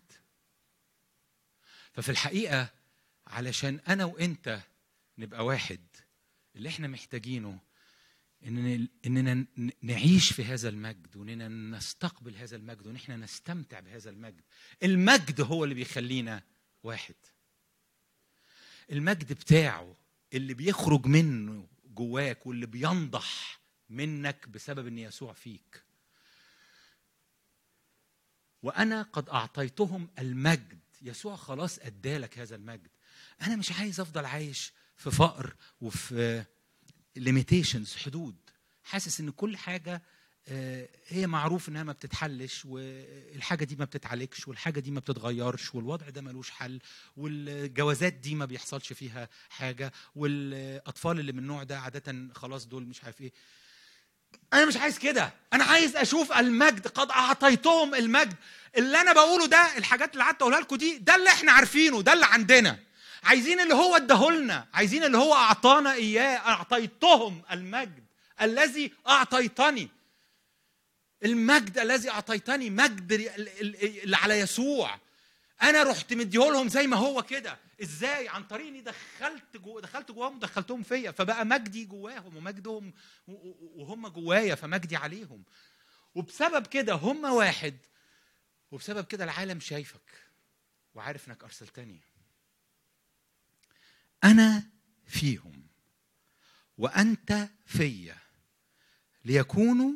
ففي الحقيقة علشان أنا وأنت نبقى واحد اللي إحنا محتاجينه إننا إننا نعيش في هذا المجد وإننا نستقبل هذا المجد وان إحنا نستمتع بهذا المجد. المجد هو اللي بيخلينا واحد. المجد بتاعه اللي بيخرج منه جواك واللي بينضح منك بسبب إن يسوع فيك. وأنا قد أعطيتهم المجد. يسوع خلاص أدالك هذا المجد. أنا مش عايز أفضل عايش في فقر وفي ليميتيشنز حدود. حاسس إن كل حاجة آه، هي معروف إنها ما بتتحلش والحاجة دي ما بتتعالجش والحاجة دي ما بتتغيرش والوضع ده ملوش حل والجوازات دي ما بيحصلش فيها حاجة والأطفال اللي من النوع ده عادة خلاص دول مش عارف إيه. أنا مش عايز كده. أنا عايز أشوف المجد. قد أعطيتهم المجد. اللي أنا بقوله ده الحاجات اللي قعدت أقولها لكم دي ده اللي إحنا عارفينه ده اللي عندنا. عايزين اللي هو اداهولنا عايزين اللي هو أعطانا إياه أعطيتهم المجد الذي أعطيتني. المجد الذي أعطيتني مجد ال- ال- اللي على يسوع. أنا رحت مديهولهم زي ما هو كده. إزاي؟ عن طريق إني دخلت جو دخلت جواهم ودخلتهم فيا. فبقى مجدي جواهم ومجدهم وهم جوايا فمجدي عليهم. وبسبب كده هم واحد وبسبب كده العالم شايفك وعارف إنك أرسلتني. أنا فيهم وأنت فيا ليكونوا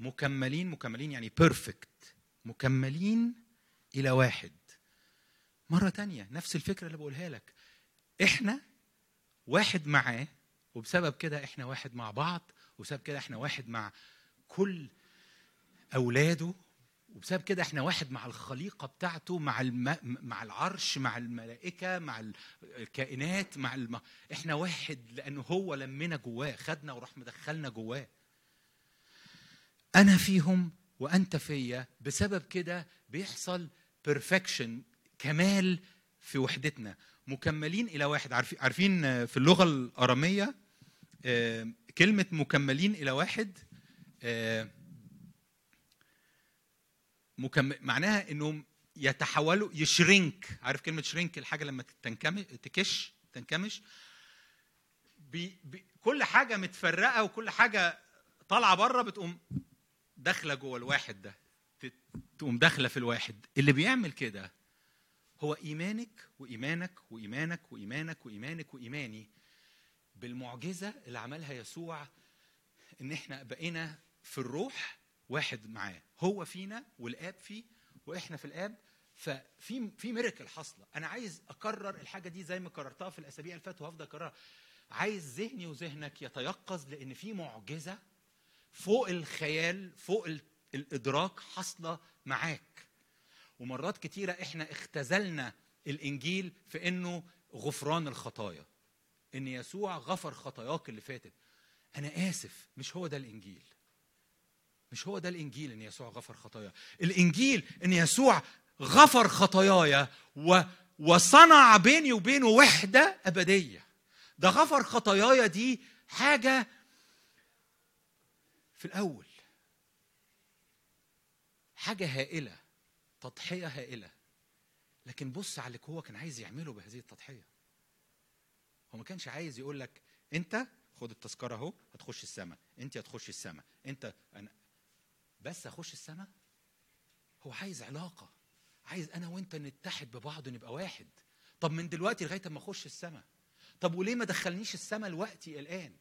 مكملين مكملين يعني بيرفكت مكملين إلى واحد. مرة تانية نفس الفكرة اللي بقولها لك. إحنا واحد معاه وبسبب كده إحنا واحد مع بعض وبسبب كده إحنا واحد مع كل أولاده وبسبب كده إحنا واحد مع الخليقة بتاعته مع الم... مع العرش مع الملائكة مع الكائنات مع الم... إحنا واحد لأنه هو لمنا جواه خدنا وراح مدخلنا جواه. أنا فيهم وأنت فيا بسبب كده بيحصل بيرفكشن كمال في وحدتنا. مكملين إلى واحد. عارفين في اللغة الأرامية آه، كلمة مكملين إلى واحد مكمل معناها إنهم يتحولوا يشرنك عارف كلمة شرينك الحاجة لما تكش تنكمش. بي بي كل حاجة متفرقة وكل حاجة طالعة بره بتقوم داخلة جوه الواحد ده. تقوم داخلة في الواحد. اللي بيعمل كده هو إيمانك وإيمانك وإيمانك وإيمانك وإيمانك وإيماني بالمعجزة اللي عملها يسوع إن إحنا بقينا في الروح واحد معاه. هو فينا والآب فيه وإحنا في الآب. ففي في ميركل حاصلة. أنا عايز أكرر الحاجة دي زي ما كررتها في الأسابيع اللي فاتت وهفضل أكررها. عايز ذهني وذهنك يتيقظ لأن في معجزة فوق الخيال فوق ال- الإدراك حاصلة معاك. ومرات كتيرة إحنا اختزلنا الإنجيل في إنه غفران الخطايا. إن يسوع غفر خطاياك اللي فاتت. أنا آسف مش هو ده الإنجيل. مش هو ده الإنجيل إن يسوع غفر خطايا الإنجيل إن يسوع غفر خطاياي و وصنع بيني وبينه وحدة أبدية. ده غفر خطاياي دي حاجة في الأول. حاجة هائلة تضحية هائلة. لكن بص على اللي هو كان عايز يعمله بهذه التضحية. هو ما كانش عايز يقول لك أنت خد التذكرة أهو هتخش السماء أنت هتخش السماء أنت أنا بس أخش السماء؟ هو عايز علاقة. عايز أنا وأنت نتحد ببعض ونبقى واحد. طب من دلوقتي لغاية ما أخش السماء. طب وليه ما دخلنيش السماء لوقتي الآن؟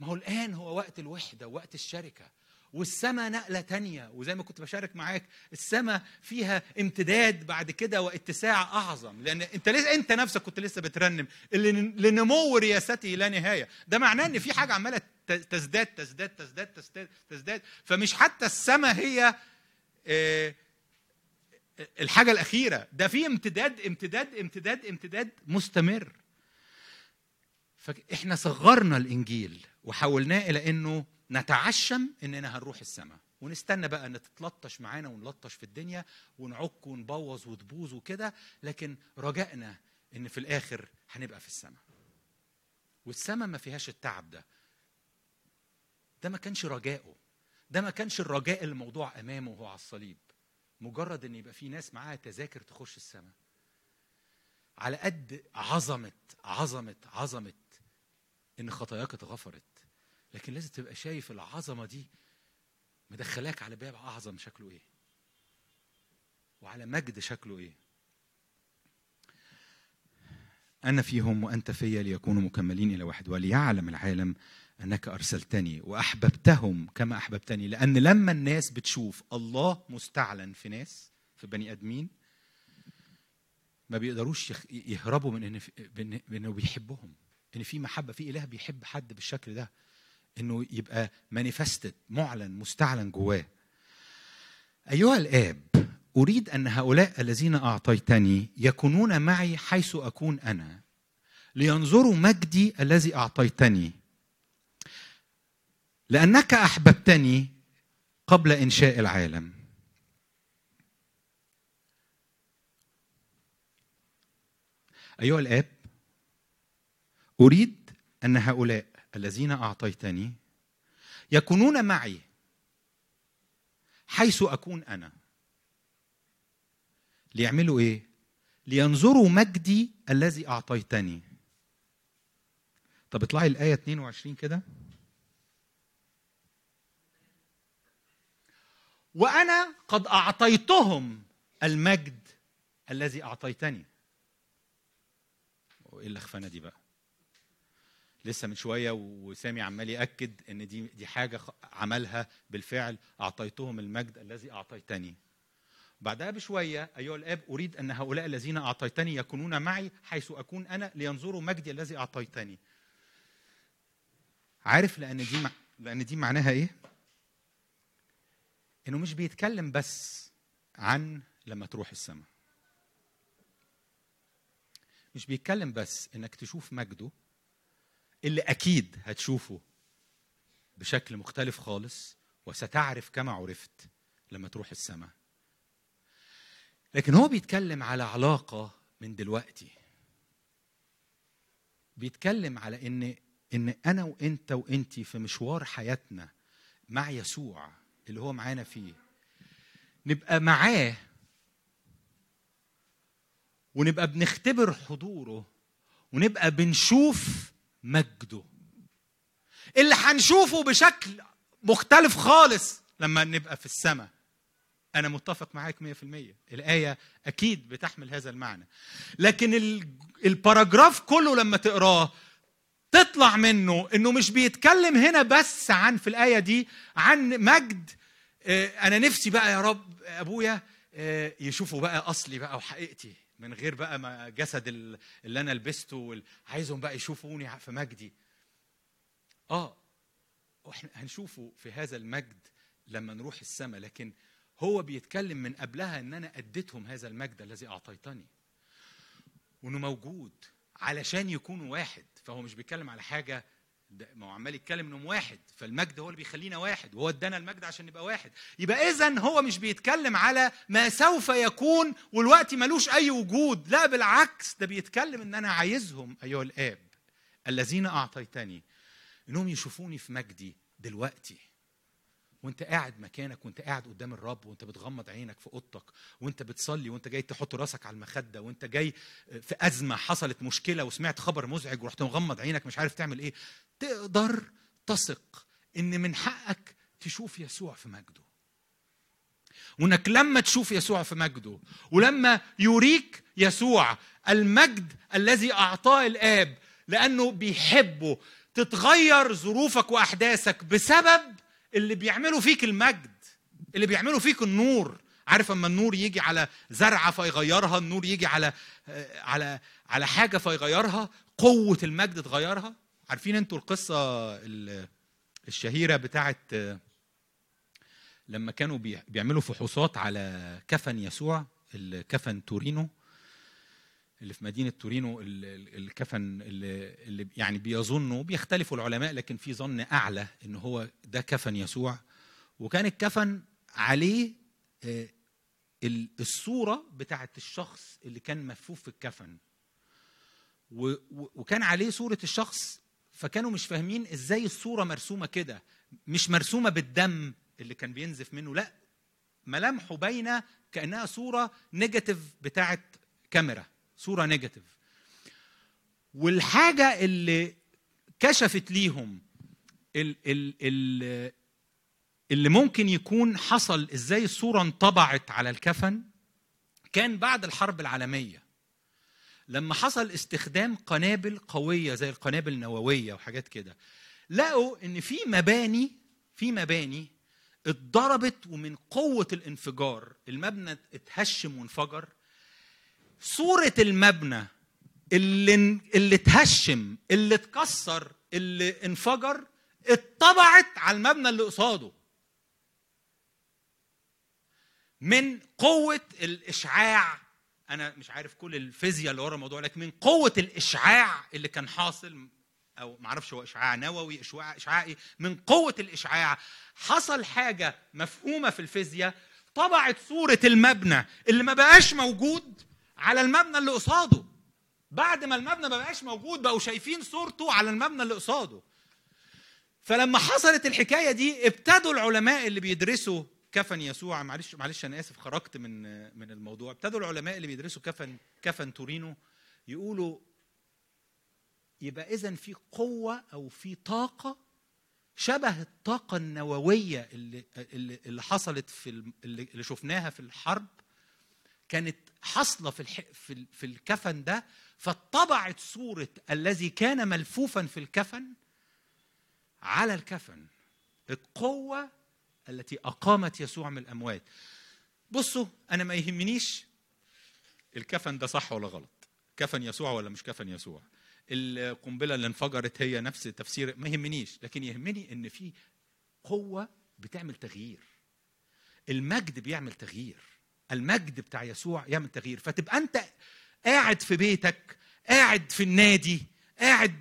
ما هو الآن هو وقت الوحدة وقت الشركة. والسماء نقلة تانية وزي ما كنت بشارك معاك السماء فيها امتداد بعد كده واتساع أعظم. لأن أنت لسه أنت نفسك كنت لسه بترنم. اللي لنمو رياسته لا نهاية. ده معناه إن في حاجة عمالة تزداد تزداد تزداد تزداد تزداد. فمش حتى السماء هي آه، الحاجة الأخيرة. ده في امتداد امتداد امتداد امتداد مستمر. فإحنا صغرنا الإنجيل وحولناه إلى إنه نتعشم إننا هنروح السماء ونستنى بقى ان تتلطش معانا ونلطش في الدنيا ونعك ونبوظ وتبوظ وكده. لكن رجائنا إن في الآخر هنبقى في السماء والسماء ما فيهاش التعب ده. ده ما كانش رجائه ده ما كانش الرجاء الموضوع أمامه وهو على الصليب. مجرد إن يبقى في ناس معاها تذاكر تخش السماء. على قد عظمة عظمة عظمة إن خطاياك اتغفرت. لكن لازم تبقى شايف العظمة دي مدخلاك على باب أعظم شكله إيه؟ وعلى مجد شكله إيه؟ أنا فيهم وأنت فيا ليكونوا مكملين إلى واحد وليعلم العالم أنك أرسلتني وأحببتهم كما أحببتني لأن لما الناس بتشوف الله مستعلن في ناس في بني آدمين ما بيقدروش يهربوا من إن بإنه بيحبهم. إن في محبة في إله بيحب حد بالشكل ده إنه يبقى مانيفستد معلن مستعلن جواه. أيها الآب أريد أن هؤلاء الذين أعطيتني يكونون معي حيث أكون أنا لينظروا مجدي الذي أعطيتني. لأنك أحببتني قبل إنشاء العالم. أيها الآب أريد أن هؤلاء الذين أعطيتني يكونون معي حيث أكون أنا. ليعملوا إيه؟ لينظروا مجدي الذي أعطيتني. طب اطلعي الآية 22 كده. وأنا قد أعطيتهم المجد الذي أعطيتني. وايه اللخفنه دي بقى؟ لسه من شوية وسامي عمال يأكد إن دي دي حاجة عملها بالفعل أعطيتهم المجد الذي أعطيتني. بعدها بشوية أيها الآب أريد أن هؤلاء الذين أعطيتني يكونون معي حيث أكون أنا لينظروا مجدي الذي أعطيتني. عارف لأن دي مع... لأن دي معناها إيه؟ إنه مش بيتكلم بس عن لما تروح السماء. مش بيتكلم بس إنك تشوف مجده اللي أكيد هتشوفه بشكل مختلف خالص وستعرف كما عرفت لما تروح السماء. لكن هو بيتكلم على علاقة من دلوقتي. بيتكلم على إن إن أنا وإنت وإنتي في مشوار حياتنا مع يسوع اللي هو معانا فيه. نبقى معاه ونبقى بنختبر حضوره ونبقى بنشوف مجده. اللي هنشوفه بشكل مختلف خالص لما نبقى في السماء. أنا متفق معاك 100% الآية أكيد بتحمل هذا المعنى. لكن ال- الباراجراف كله لما تقراه تطلع منه إنه مش بيتكلم هنا بس عن في الآية دي عن مجد. آه، أنا نفسي بقى يا رب أبويا آه، يشوفوا بقى أصلي بقى وحقيقتي من غير بقى ما جسد ال- اللي أنا لبسته عايزهم بقى يشوفوني في مجدي. آه وإحنا هنشوفه في هذا المجد لما نروح السماء لكن هو بيتكلم من قبلها إن أنا أديتهم هذا المجد الذي أعطيتني. وإنه موجود علشان يكونوا واحد. فهو مش بيتكلم على حاجة ما هو عمال يتكلم إنهم واحد فالمجد هو اللي بيخلينا واحد وهو ادانا المجد عشان نبقى واحد. يبقى اذا هو مش بيتكلم على ما سوف يكون والوقت ملوش أي وجود لا بالعكس ده بيتكلم إن أنا عايزهم أيها الآب الذين أعطيتني إنهم يشوفوني في مجدي دلوقتي. وانت قاعد مكانك وانت قاعد قدام الرب وانت بتغمض عينك في اوضتك وانت بتصلي وانت جاي تحط راسك على المخدة وانت جاي في أزمة حصلت مشكلة وسمعت خبر مزعج ورحت مغمض عينك مش عارف تعمل إيه تقدر تثق إن من حقك تشوف يسوع في مجده. وإنك لما تشوف يسوع في مجده ولما يريك يسوع المجد الذي أعطاه الآب لأنه بيحبه تتغير ظروفك وأحداثك بسبب اللي بيعملوا فيك المجد اللي بيعملوا فيك النور. عارف أما النور يجي على زرعة فيغيرها النور يجي على آه، على على حاجة فيغيرها قوة المجد تغيرها. عارفين أنتوا القصة ال- الشهيرة بتاعت آه، لما كانوا بي- بيعملوا فحوصات على كفن يسوع الكفن تورينو. اللي في مدينة تورينو ال- ال- الكفن اللي, يعني بيظنوا بيختلفوا العلماء لكن في ظن أعلى إن هو ده كفن يسوع. وكان الكفن عليه آه، ال- الصورة بتاعت الشخص اللي كان مفوف في الكفن. وكان عليه صورة الشخص فكانوا مش فاهمين إزاي الصورة مرسومة كده. مش مرسومة بالدم اللي كان بينزف منه لأ ملامحه باينة كأنها صورة negative بتاعت كاميرا. صورة negative والحاجة اللي كشفت ليهم ال ال ال اللي ممكن يكون حصل إزاي الصورة انطبعت على الكفن كان بعد الحرب العالمية. لما حصل استخدام قنابل قوية زي القنابل النووية وحاجات كده لقوا إن في مباني في مباني اتضربت ومن قوة الانفجار المبنى اتهشم وانفجر صورة المبنى اللي اللي اتهشم اللي اتكسر اللي انفجر اتطبعت على المبنى اللي قصاده. من قوة الإشعاع أنا مش عارف كل الفيزياء اللي ورا الموضوع لكن من قوة الإشعاع اللي كان حاصل أو معرفش هو إشعاع نووي إشعاع إشعاعي من قوة الإشعاع حصل حاجة مفهومة في الفيزياء طبعت صورة المبنى اللي ما بقاش موجود على المبنى اللي قصاده. بعد ما المبنى ما بقاش موجود بقوا شايفين صورته على المبنى اللي قصاده. فلما حصلت الحكاية دي ابتدوا العلماء اللي بيدرسوا كفن يسوع. معلش معلش أنا آسف خرجت من من الموضوع. ابتدوا العلماء اللي بيدرسوا كفن كفن تورينو يقولوا يبقى اذا في قوة أو في طاقة شبه الطاقة النووية اللي اللي, اللي حصلت في اللي شفناها في الحرب. كانت حاصلة في الح... في في الكفن ده فاتطبعت صورة الذي كان ملفوفا في الكفن على الكفن القوة التي أقامت يسوع من الأموات. بصوا أنا ما يهمنيش الكفن ده صح ولا غلط. كفن يسوع ولا مش كفن يسوع. القنبلة اللي انفجرت هي نفس تفسير ما يهمنيش. لكن يهمني إن في قوة بتعمل تغيير. المجد بيعمل تغيير. المجد بتاع يسوع يعمل تغيير. فتبقى أنت قاعد في بيتك قاعد في النادي قاعد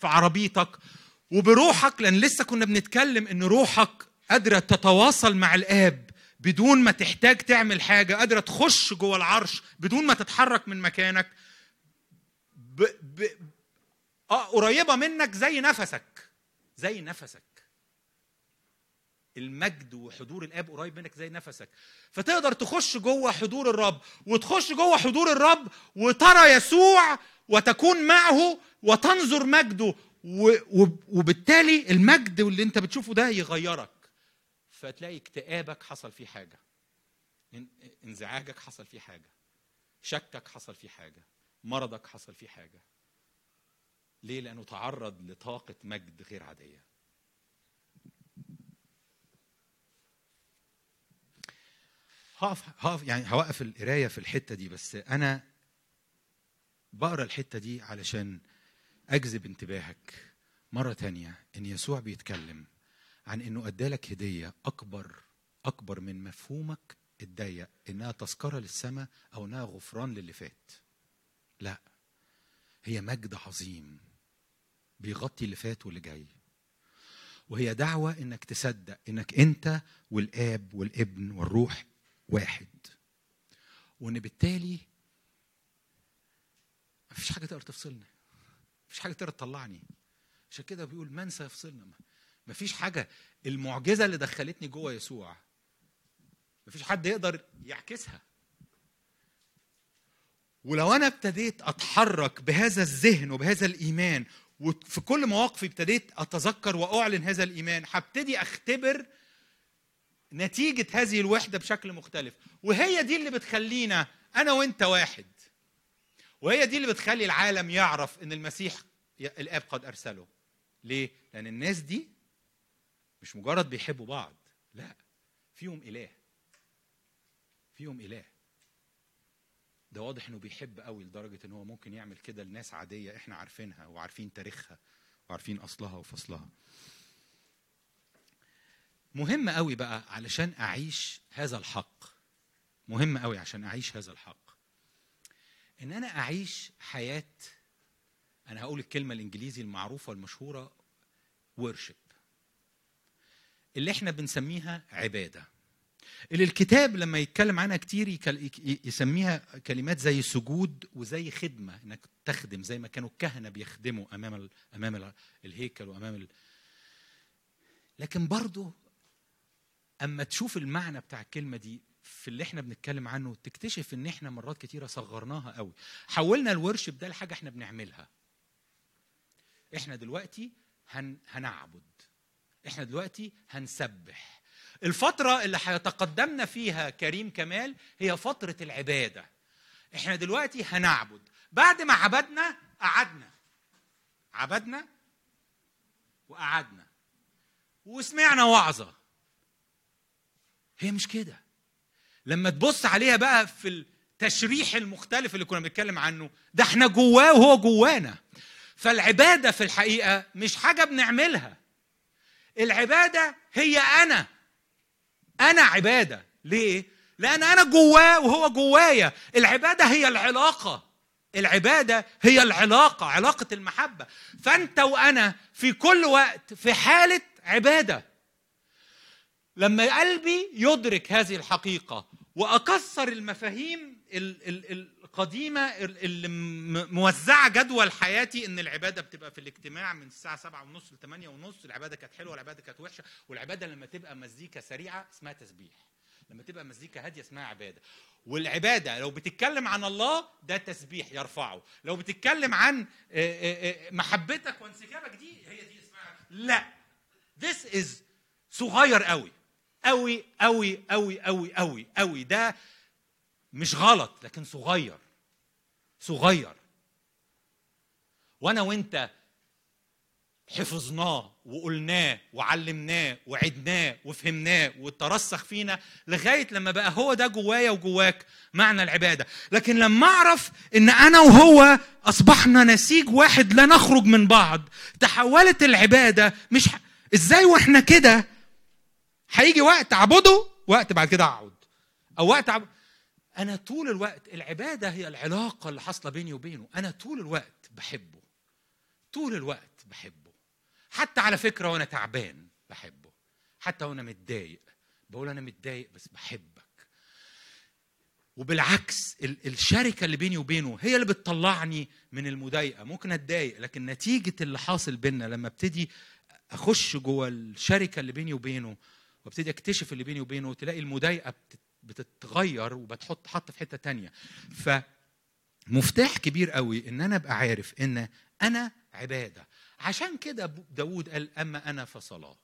في عربيتك وبروحك لأن لسه كنا بنتكلم إن روحك قادرة تتواصل مع الآب بدون ما تحتاج تعمل حاجة قادرة تخش جوه العرش بدون ما تتحرك من مكانك. ب... ب... آه قريبة منك زي نفسك زي نفسك. المجد وحضور الآب قريب منك زي نفسك. فتقدر تخش جوه حضور الرب وتخش جوه حضور الرب وترى يسوع وتكون معه وتنظر مجده. وبالتالي المجد اللي انت بتشوفه ده يغيرك. فتلاقي اكتئابك حصل فيه حاجة. إن- انزعاجك حصل فيه حاجة. شكك حصل فيه حاجة. مرضك حصل فيه حاجة. ليه؟ لأنه تعرض لطاقة مجد غير عادية. هقف هقف يعني هوقف القراية في الحتة دي بس أنا بقرأ الحتة دي علشان أجذب انتباهك مرة تانية إن يسوع بيتكلم عن إنه ادالك هدية اكبر أكبر من مفهومك الضيق إنها تذكرة للسماء أو إنها غفران للي فات. لا هي مجد عظيم بيغطي اللي فات واللي جاي. وهي دعوة إنك تصدق إنك أنت والآب والابن والروح واحد. وإن بالتالي مفيش حاجة تقدر تفصلنا مفيش حاجة تقدر تطلعني. عشان كده بيقول من سيفصلنا مفيش حاجة. المعجزة اللي دخلتني جوه يسوع مفيش حد يقدر يعكسها. ولو أنا ابتديت أتحرك بهذا الذهن وبهذا الإيمان وفي كل مواقفي ابتديت أتذكر وأعلن هذا الإيمان هبتدي أختبر نتيجة هذه الوحدة بشكل مختلف. وهي دي اللي بتخلينا أنا وأنت واحد. وهي دي اللي بتخلي العالم يعرف إن المسيح الآب قد أرسله. ليه؟ لأن الناس دي مش مجرد بيحبوا بعض. لا فيهم إله. فيهم إله. ده واضح إنه بيحب قوي لدرجة إن هو ممكن يعمل كده لناس عادية إحنا عارفينها وعارفين تاريخها وعارفين أصلها وفصلها. مهم قوي بقى علشان أعيش هذا الحق. مهم قوي عشان أعيش هذا الحق. إن أنا أعيش حياة أنا هقول الكلمة الإنجليزي المعروفة والمشهورة worship. اللي إحنا بنسميها عبادة. اللي الكتاب لما يتكلم عنها كتير يسميها كلمات زي سجود وزي خدمة إنك تخدم زي ما كانوا الكهنة بيخدموا أمام أمام ال الهيكل وأمام ال... لكن برضه أما تشوف المعنى بتاع الكلمة دي في اللي إحنا بنتكلم عنه تكتشف إن إحنا مرات كتيرة صغرناها قوي. حولنا الورشب ده لحاجة إحنا بنعملها. إحنا دلوقتي هن... هنعبد. إحنا دلوقتي هنسبح. الفترة اللي هيتقدمنا فيها كريم كمال هي فترة العبادة. إحنا دلوقتي هنعبد. بعد ما عبدنا قعدنا. عبدنا وقعدنا. وسمعنا وعظة. هي مش كده. لما تبص عليها بقى في التشريح المختلف اللي كنا بنتكلم عنه ده إحنا جواه وهو جوانا. فالعبادة في الحقيقة مش حاجة بنعملها. العبادة هي أنا. أنا عبادة. ليه؟ لأن أنا جواه وهو جوايا. العبادة هي العلاقة. العبادة هي العلاقة علاقة المحبة. فأنت وأنا في كل وقت في حالة عبادة. لما قلبي يدرك هذه الحقيقة وأكسر المفاهيم ال- ال- القديمة ال- اللي موزعة جدول حياتي إن العبادة بتبقى في الاجتماع من الساعة سبعة ونص ل 8 ونص العبادة كانت حلوة العبادة كانت وحشة والعبادة لما تبقى مزيكا سريعة اسمها تسبيح. لما تبقى مزيكا هادية اسمها عبادة. والعبادة لو بتتكلم عن الله ده تسبيح يرفعه. لو بتتكلم عن آه، آه، آه، محبتك وانسكابك دي هي دي اسمها لا. از صغير قوي. قوي قوي قوي قوي قوي قوي ده مش غلط لكن صغير صغير وأنا وأنت حفظناه وقلناه وعلمناه وعدناه وفهمناه وترسخ فينا لغاية لما بقى هو ده جوايا وجواك معنى العبادة لكن لما أعرف إن أنا وهو أصبحنا نسيج واحد لا نخرج من بعض تحولت العبادة مش. إزاي وإحنا كده هيجي وقت اعبده وقت بعد كده اقعد أو وقت أعبد. أنا طول الوقت العبادة هي العلاقة اللي حاصلة بيني وبينه. أنا طول الوقت بحبه. طول الوقت بحبه. حتى على فكرة وأنا تعبان بحبه. حتى وأنا متضايق. بقول أنا متضايق بس بحبك. وبالعكس ال- الشركة اللي بيني وبينه هي اللي بتطلعني من المضايقة. ممكن أتضايق لكن نتيجة اللي حاصل بينا لما ابتدي أخش جوه الشركة اللي بيني وبينه وابتدي اكتشف اللي بيني وبينه تلاقي المضايقة بتت- بتتغير وبتحط حط في حتة تانية. فمفتاح كبير قوي إن أنا أبقى عارف إن أنا عبادة. عشان كده داود قال أما أنا فصلاه.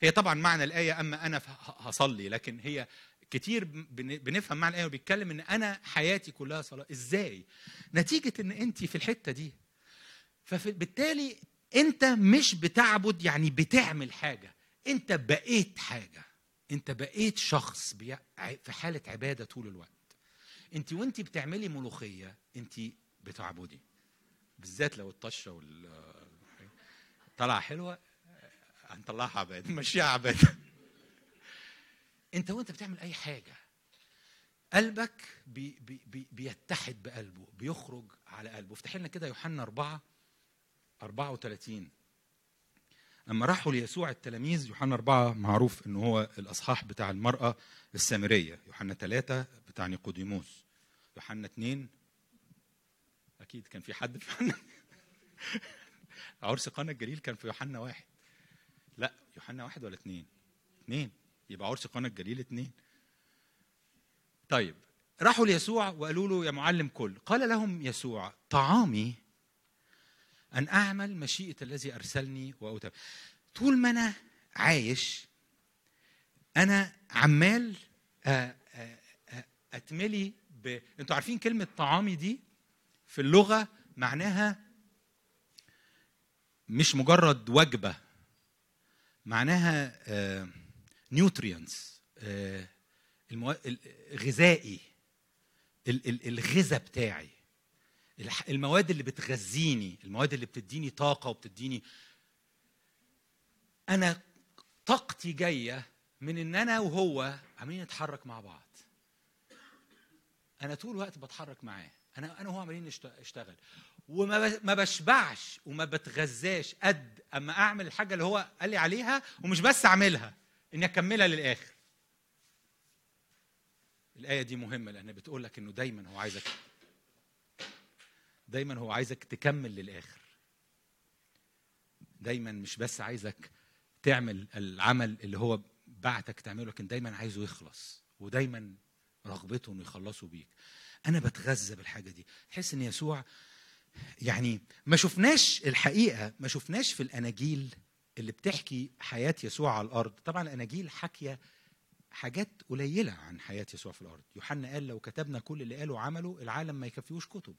هي طبعا معنى الآية أما أنا هصلي لكن هي كتير بن- بنفهم معنى الآية وبيتكلم إن أنا حياتي كلها صلاة. إزاي؟ نتيجة إن انت في الحتة دي. فبالتالي أنت مش بتعبد يعني بتعمل حاجة. انت بقيت حاجة. انت بقيت شخص بي- في حالة عبادة طول الوقت. انت وانت بتعملي ملوخية انت بتعبدي. بالذات لو الطشة وال طالعه حلوة هنطلعها عبادة نمشيها عبادة. انت وانت بتعمل أي حاجة قلبك بي بي بيتحد بقلبه بيخرج على قلبه. افتح لنا كده يوحنا 4 34 لما راحوا ليسوع التلاميذ يوحنا أربعة معروف إن هو الأصحاح بتاع المرأة السامرية يوحنا ثلاثة بتاع نيقوديموس يوحنا اثنين أكيد كان في حد في يوحنا عرس قانا الجليل كان في يوحنا واحد. لا يوحنا واحد ولا اثنين اثنين يبقى عرس قانا الجليل اثنين طيب راحوا ليسوع وقالوا له يا معلم كل قال لهم يسوع طعامي أن أعمل مشيئة الذي أرسلني وأتم طول ما أنا عايش أنا عمال آه، آه، آه، أتملي ب... أنتوا عارفين كلمة طعامي دي في اللغة معناها مش مجرد وجبة معناها نيوترينز غذائي ال- ال- الغذاء بتاعي. المواد اللي بتغذيني المواد اللي بتديني طاقة وبتديني أنا طاقتي جاية من إن أنا وهو عمالين نتحرك مع بعض. أنا طول الوقت بتحرك معاه. أنا أنا وهو عمالين نشت- نشتغل. وما ما بشبعش وما بتغذاش قد أما أعمل الحاجة اللي هو قال لي عليها ومش بس أعملها إني أكملها للآخر. الآية دي مهمة لأنها بتقول لك إنه دايما هو عايزك دايما هو عايزك تكمل للآخر. دايما مش بس عايزك تعمل العمل اللي هو بعتك تعمله لكن دايما عايزه يخلص ودايما رغبته إنه يخلصوا بيك. أنا بتغذى بالحاجة دي. تحس إن يسوع يعني ما شفناش الحقيقة ما شفناش في الأناجيل اللي بتحكي حياة يسوع على الأرض. طبعا الأناجيل حاكية حاجات قليلة عن حياة يسوع في الأرض. يوحنا قال لو كتبنا كل اللي قاله عمله العالم ما يكفيهوش كتب.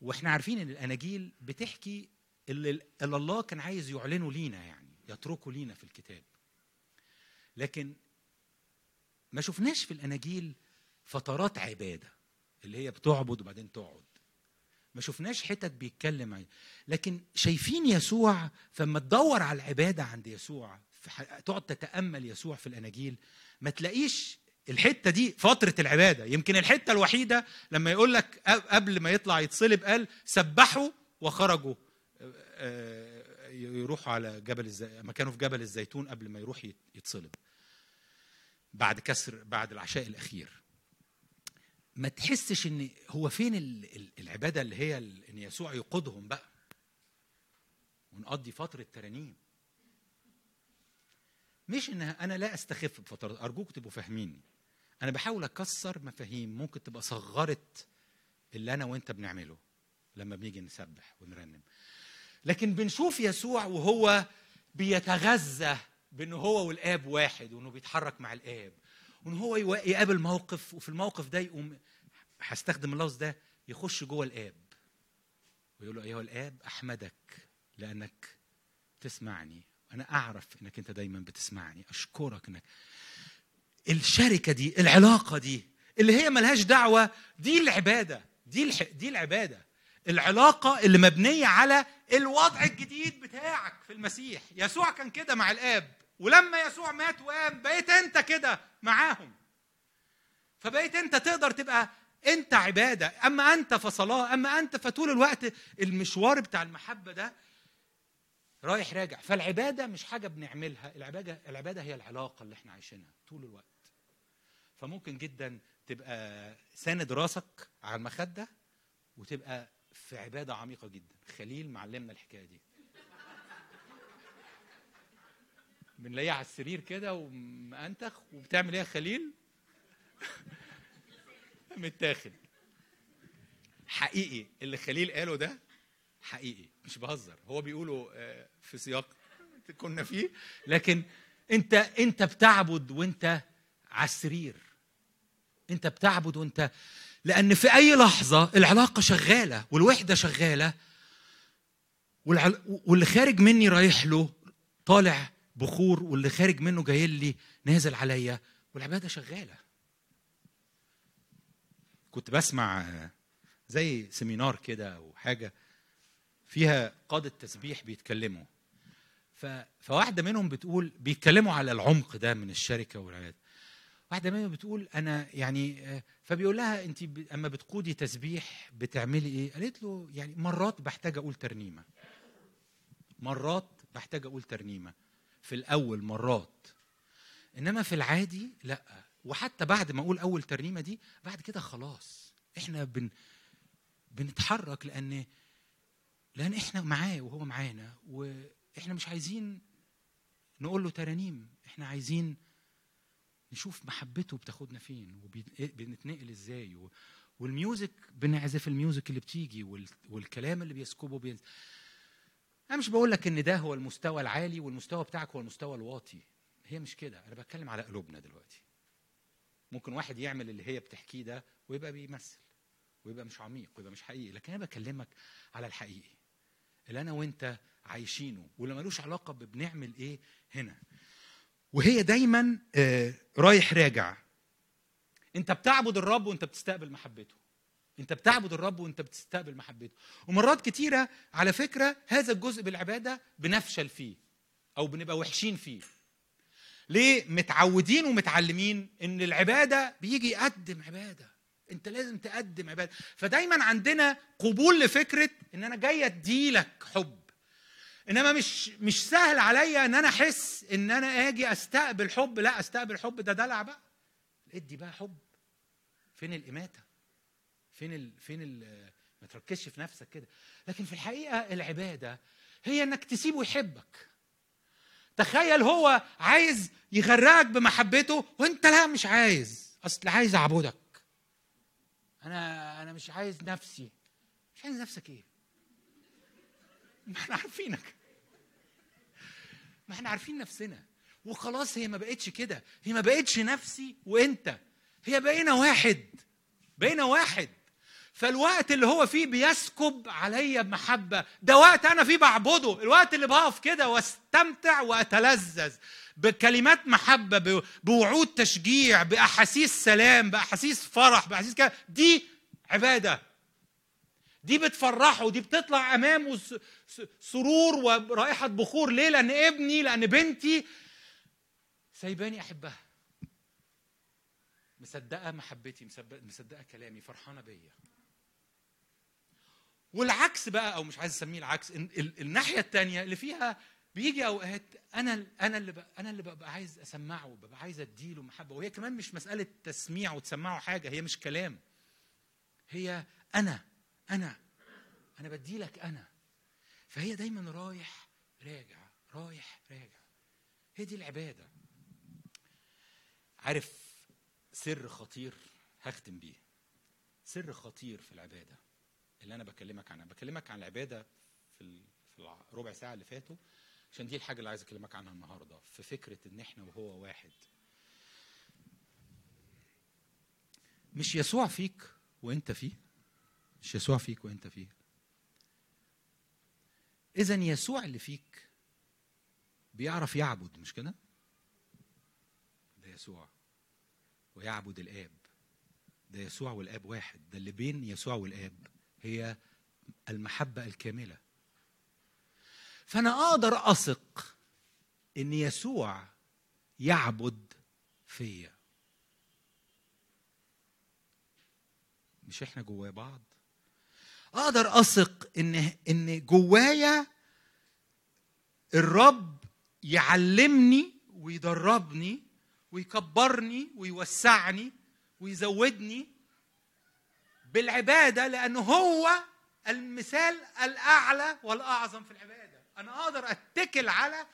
وإحنا عارفين إن الاناجيل بتحكي اللي, الله كان عايز يعلنه لينا يعني يتركه لينا في الكتاب لكن ما شفناش في الاناجيل فترات عبادة اللي هي بتعبد وبعدين تقعد ما شفناش حتت بيتكلم عن لكن شايفين يسوع فما تدور على العبادة عند يسوع. تقعد تتأمل يسوع في الاناجيل ما تلاقيش الحتة دي فترة العبادة. يمكن الحتة الوحيدة لما يقول لك قبل ما يطلع يتصلب قال سبحوا وخرجوا. آه، يروحوا على جبل كانوا في جبل الزيتون قبل ما يروح يت- يتصلب. بعد كسر بعد العشاء الأخير. ما تحسش إن هو فين ال- ال- العبادة اللي هي إن يسوع يقودهم بقى؟ ونقضي فترة ترانيم. مش إن أنا لا أستخف بفترات. أرجوك تبقوا فاهميني. أنا بحاول أكسر مفاهيم ممكن تبقى صغرت اللي أنا وأنت بنعمله لما بنيجي نسبح ونرنم. لكن بنشوف يسوع وهو بيتغذى بان هو والآب واحد وأنه بيتحرك مع الآب وان هو يقابل موقف وفي الموقف ده يقوم هستخدم اللفظ ده يخش جوه الآب ويقول له أيها الآب أحمدك لأنك تسمعني أنا أعرف إنك أنت دايما بتسمعني أشكرك إنك الشركة دي العلاقة دي اللي هي ملهاش دعوة دي العبادة دي الح... دي العبادة. العلاقة اللي مبنيه على الوضع الجديد بتاعك في المسيح. يسوع كان كده مع الآب ولما يسوع مات وقام بقيت أنت كده معاهم. فبقيت أنت تقدر تبقى أنت عبادة. أما أنت فصلاة أما أنت فطول الوقت المشوار بتاع المحبة ده رايح راجع. فالعبادة مش حاجة بنعملها العبادة العبادة هي العلاقة اللي إحنا عايشينها طول الوقت. فممكن جدا تبقى ساند راسك على المخدة وتبقى في عبادة عميقة جدا. خليل معلمنا الحكاية دي. بنلاقيه على السرير كده ومأنتخ وبتعمل إيه يا خليل؟ متاخد. حقيقي اللي خليل قاله ده حقيقي. مش بهزر هو بيقوله آه، في سياق كنا فيه لكن انت انت بتعبد وانت على السرير انت بتعبد وانت لأن في أي لحظة العلاقة شغالة والوحدة شغالة والعل... واللي خارج مني رايح له طالع بخور واللي خارج منه جاي لي نازل عليا والعبادة شغالة. كنت بسمع زي سيمينار كده أو حاجة فيها قادة تسبيح بيتكلموا. فواحدة منهم بتقول بيتكلموا على العمق ده من الشركة والعبادة واحدة منهم بتقول أنا يعني فبيقول لها أنت. أما بتقودي تسبيح بتعملي إيه؟ قالت له يعني مرات بحتاج أقول ترنيمة مرات بحتاج أقول ترنيمة في الأول مرات إنما في العادي لأ وحتى بعد ما أقول أول ترنيمة دي بعد كده خلاص إحنا بن... بنتحرك لأن لأن إحنا معاه وهو معانا وإحنا مش عايزين نقول له ترانيم إحنا عايزين نشوف محبته بتاخدنا فين وبنتنقل إزاي و- والـ music بنعزف ال music اللي بتيجي وال- والكلام اللي بيسكبه بينزل أنا مش بقول لك إن ده هو المستوى العالي والمستوى بتاعك هو المستوى الواطي هي مش كده أنا بتكلم على قلوبنا دلوقتي. ممكن واحد يعمل اللي هي بتحكيه ده ويبقى بيمثل ويبقى مش عميق ويبقى مش حقيقي لكن أنا بكلمك على الحقيقي. اللي أنا وأنت عايشينه واللي ملوش علاقة ببنعمل إيه هنا. وهي دايما آه، رايح راجع. أنت بتعبد الرب وأنت بتستقبل محبته. أنت بتعبد الرب وأنت بتستقبل محبته. ومرات كتيرة على فكرة هذا الجزء بالعبادة بنفشل فيه أو بنبقى وحشين فيه. ليه؟ متعودين ومتعلمين إن العبادة بيجي يقدم عبادة. انت لازم تقدم عبادة. فدايما عندنا قبول لفكرة إن أنا جاي اديلك حب. إنما مش مش سهل عليا إن أنا أحس إن أنا آجي أستقبل حب. لا أستقبل حب ده دلع بقى. ادي بقى حب. فين الإماتة؟ فين ال... فين ال... ما تركزش في نفسك كده. لكن في الحقيقة العبادة هي إنك تسيبه يحبك. تخيل هو عايز يغرقك بمحبته وأنت لا مش عايز. أصل عايز أعبدك. أنا أنا مش عايز نفسي. مش عايز نفسك إيه؟ ما إحنا عارفينك. ما إحنا عارفين نفسنا. وخلاص هي ما بقتش كده. هي ما بقتش نفسي وأنت. هي بقينا واحد. بقينا واحد. فالوقت اللي هو فيه بيسكب عليا بمحبة ده وقت أنا فيه بعبده. الوقت اللي بقف كده واستمتع وأتلذذ. بكلمات محبة ب- بوعود تشجيع بأحاسيس سلام بأحاسيس فرح بأحاسيس كده دي عبادة. دي بتفرحه دي بتطلع أمامه سرور ورائحة بخور. ليه؟ لأن ابني لأن بنتي. سايباني أحبها. مصدقة محبتي مصدقة كلامي فرحانة بيا. والعكس بقى أو مش عايز أسميه العكس ال- ال- الناحية الثانية اللي فيها بيجي أوقات أنا أنا اللي أنا اللي ببقى عايز أسمعه ببقى عايز أديله محبة. وهي كمان مش مسألة تسميع وتسمعه حاجة هي مش كلام. هي أنا أنا أنا بدي لك أنا. فهي دايما رايح راجع رايح راجع. هي دي العبادة. عارف سر خطير هختم بيه. سر خطير في العبادة اللي أنا بكلمك عنها. بكلمك عن العبادة في ال- في الربع ساعة اللي فاتوا. عشان دي الحاجة اللي عايز أكلمك عنها النهارده. في فكرة إن إحنا وهو واحد مش يسوع فيك وإنت فيه؟ مش يسوع فيك وإنت فيه. إذا يسوع اللي فيك بيعرف يعبد مش كده؟ ده يسوع. ويعبد الآب. ده يسوع والآب واحد. ده اللي بين يسوع والآب هي المحبة الكاملة. فأنا أقدر أثق إن يسوع يعبد فيا. مش إحنا جوا بعض؟ أقدر أثق إن إن جوايا الرب يعلمني ويدربني ويكبرني ويوسعني ويزودني بالعبادة لأنه هو المثال الأعلى والأعظم في العبادة. أنا أقدر أتكل على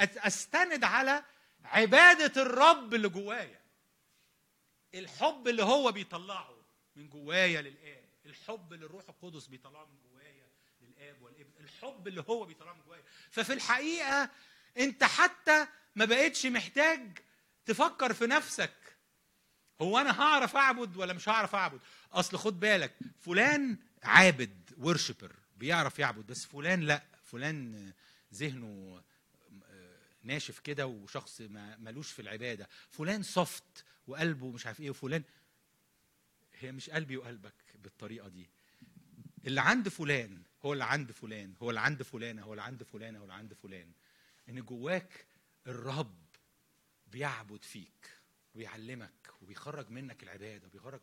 أستند على عبادة الرب اللي جوايا. الحب اللي هو بيطلعه من جوايا للآب. الحب اللي الروح القدس بيطلعه من جوايا للآب والابن. الحب اللي هو بيطلعه من جوايا. ففي الحقيقة أنت حتى ما بقتش محتاج تفكر في نفسك. هو أنا هعرف أعبد ولا مش هعرف أعبد؟ أصل خد بالك فلان عابد ورشبر بيعرف يعبد بس فلان لأ. فلان ذهنه ناشف كده وشخص ملوش في العبادة. فلان سوفت وقلبه مش عارف إيه وفلان هي مش قلبي وقلبك بالطريقة دي. اللي عند فلان هو اللي عند فلان هو اللي عند فلانه هو اللي عند فلانه هو اللي عند فلان. إن جواك الرب بيعبد فيك ويعلمك وبيخرج منك العبادة وبيخرج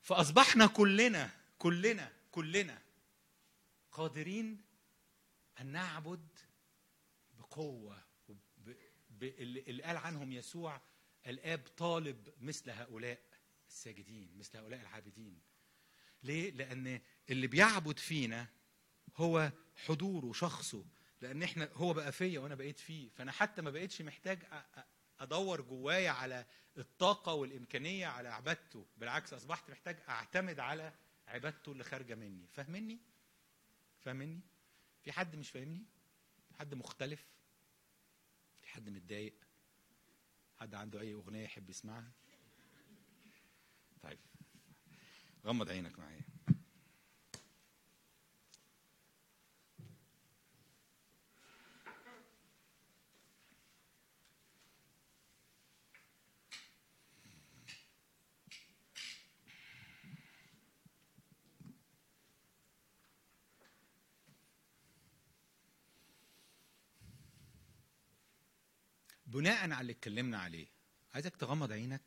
فأصبحنا كلنا كلنا كلنا قادرين أن نعبد بقوة وب- ب- اللي قال عنهم يسوع الآب طالب مثل هؤلاء الساجدين مثل هؤلاء العابدين. ليه؟ لأن اللي بيعبد فينا هو حضوره شخصه. لأن إحنا هو بقى فيا وأنا بقيت فيه. فأنا حتى ما بقيتش محتاج أ- أ- أدور جوايا على الطاقة والإمكانية على عبادته. بالعكس أصبحت محتاج أعتمد على عبادته اللي خارجة مني. فاهمني؟ فاهمني؟ في حد مش فاهمني؟ في حد مختلف؟ في حد متضايق؟ حد عنده أي أغنية يحب يسمعها؟ طيب غمض عينك معايا. بناء على اللي اتكلمنا عليه عايزك تغمض عينك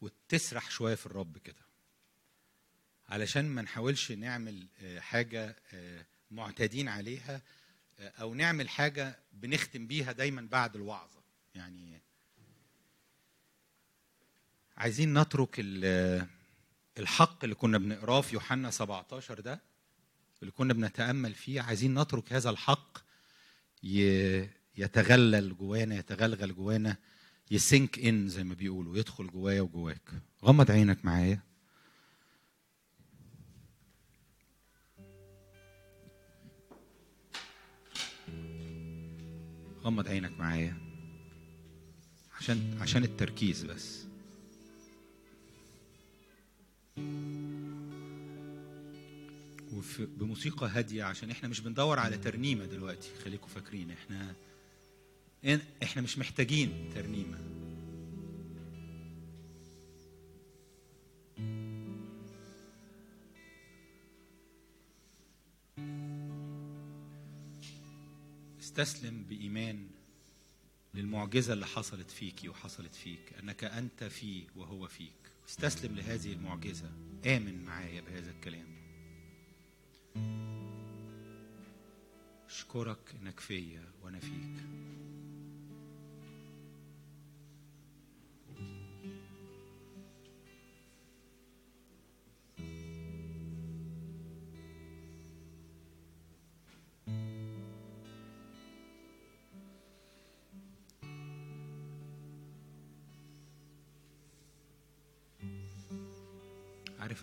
وتسرح شوية في الرب كده. علشان ما نحاولش نعمل آه، حاجة آه، معتادين عليها آه، أو نعمل حاجة بنختم بيها دايما بعد الوعظة. يعني عايزين نترك ال- الحق اللي كنا بنقراه في يوحنا 17 ده اللي كنا بنتأمل فيه. عايزين نترك هذا الحق يتغلل جوانا يتغلغل جوانا يسنك إن زي ما بيقولوا يدخل جوايا وجواك. غمض عينك معايا. غمض عينك معايا. عشان عشان التركيز بس. وفي بموسيقى هادية عشان إحنا مش بندور على ترنيمة دلوقتي. خليكم فاكرين إحنا إحنا مش محتاجين ترنيمة. استسلم بإيمان للمعجزة اللي حصلت فيكي وحصلت فيك أنك أنت فيه وهو فيك. استسلم لهذه المعجزة. آمن معايا بهذا الكلام. أشكرك إنك فيا وأنا فيك.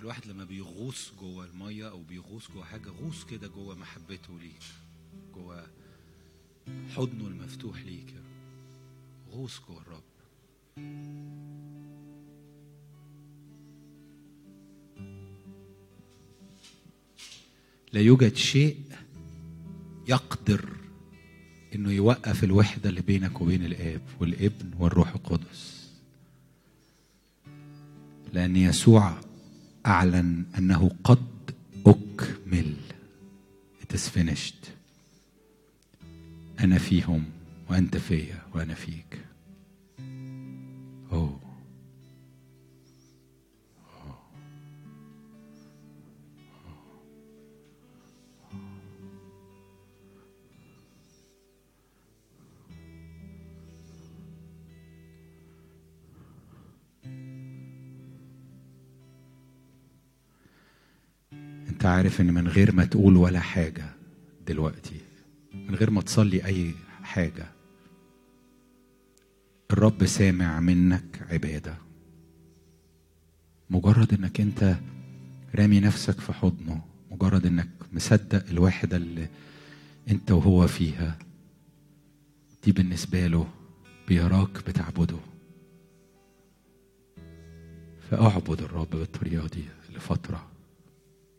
الواحد لما بيغوص جوه المية أو بيغوص جوه حاجة غوص كده جوه محبته ليك جوه حضنه المفتوح ليك يا رب غوص جوه الرب. لا يوجد شيء يقدر إنه يوقف الوحدة اللي بينك وبين الآب والابن والروح القدس. لأن يسوع أعلن أنه قد أكمل. It is finished. أنا فيهم وأنت فيا وأنا فيك. أنت عارف إن من غير ما تقول ولا حاجة دلوقتي من غير ما تصلي أي حاجة الرب سامع منك عبادة. مجرد إنك أنت رامي نفسك في حضنه مجرد إنك مصدق الوحدة اللي أنت وهو فيها دي بالنسبة له بيراك بتعبده. فأعبد الرب بالطريقة دي لفترة.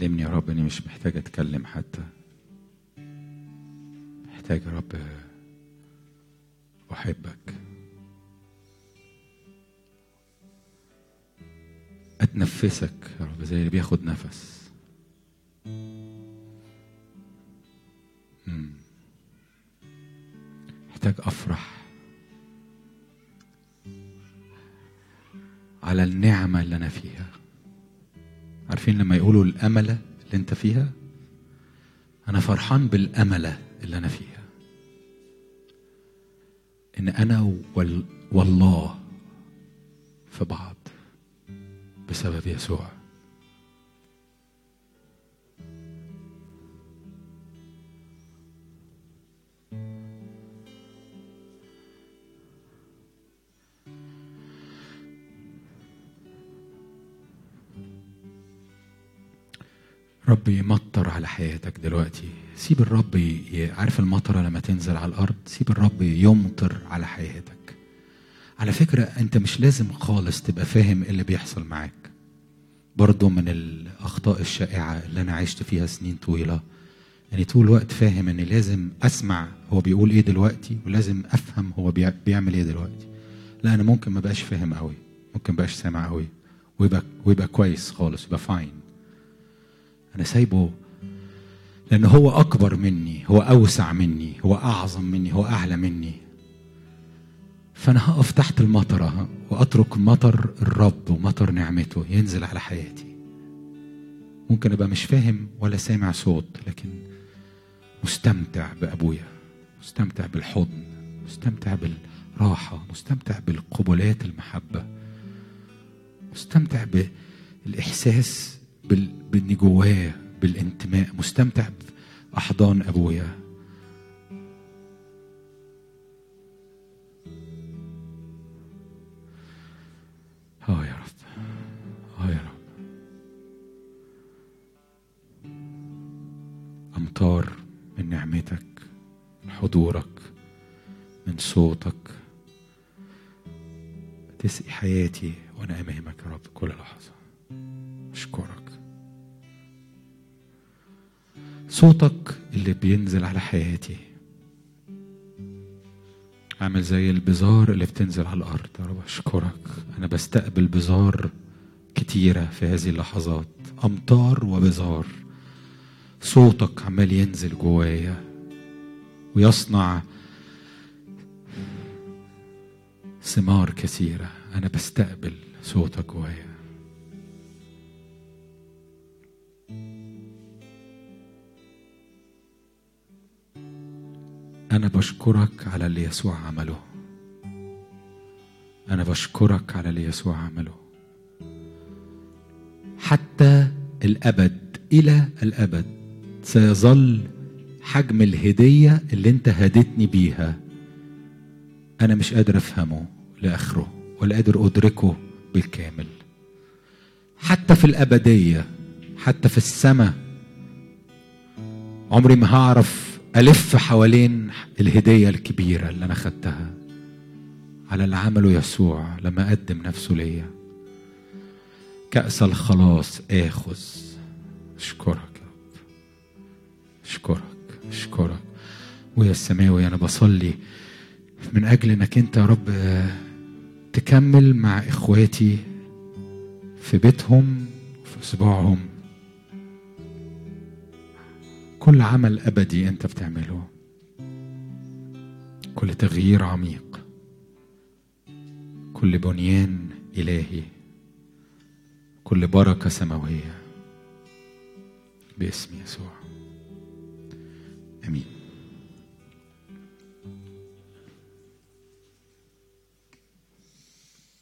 علمني يا رب اني مش محتاج أتكلم حتى. محتاج يا رب أحبك. أتنفسك يا رب زي اللي بياخد نفس. الأملة اللي أنت فيها؟ أنا فرحان بالأملة اللي أنا فيها. إن أنا وال... والله في بعض بسبب يسوع. رب يمطر على حياتك دلوقتي. سيب الرب. عارف المطرة لما تنزل على الأرض؟ سيب الرب يمطر على حياتك. على فكرة أنت مش لازم خالص تبقى فاهم اللي بيحصل معاك. برضو من الأخطاء الشائعة اللي أنا عشت فيها سنين طويلة يعني طول الوقت فاهم إني لازم أسمع هو بيقول إيه دلوقتي ولازم أفهم هو بيع... بيعمل إيه دلوقتي. لا أنا ممكن ما بقاش فاهم قوي ممكن بقاش سامع قوي ويبقى ويبقى كويس خالص يبقى فاين أنا سايبه لأن هو أكبر مني هو أوسع مني هو أعظم مني هو أعلى مني. فأنا هقف تحت المطرة وأترك مطر الرب ومطر نعمته ينزل على حياتي. ممكن أبقى مش فاهم ولا سامع صوت لكن مستمتع بأبويا مستمتع بالحضن مستمتع بالراحة مستمتع بالقبلات المحبة مستمتع بالإحساس بال... باني جواه بالانتماء. مستمتع بأحضان أبويا. آه يا رب. آه يا رب. أمطار من نعمتك من حضورك من صوتك. تسقي حياتي وأنا أمامك يا رب كل لحظة. أشكرك. صوتك اللي بينزل على حياتي. عامل زي البزار اللي بتنزل على الأرض. يا رب أشكرك. أنا بستقبل بزار كتيرة في هذه اللحظات. أمطار وبزار. صوتك عمال ينزل جوايا ويصنع ثمار كثيرة. أنا بستقبل صوتك جوايا. أنا بشكرك على اللي يسوع عمله. أنا بشكرك على اللي يسوع عمله. حتى الأبد إلى الأبد سيظل حجم الهدية اللي أنت هديتني بيها. أنا مش قادر أفهمه لآخره ولا قادر أدركه بالكامل. حتى في الأبدية حتى في السماء عمري ما هعرف ألف حوالين الهدية الكبيرة اللي أنا خدتها. على اللي عمله يسوع لما قدم نفسه ليا. كأس الخلاص آخذ. أشكرك يا رب. أشكرك أشكرك. ويا السماوي أنا بصلي من أجل إنك أنت يا رب تكمل مع إخواتي في بيتهم في أسبوعهم كل عمل أبدي أنت بتعمله. كل تغيير عميق. كل بنيان إلهي. كل بركة سماوية. باسم يسوع. آمين.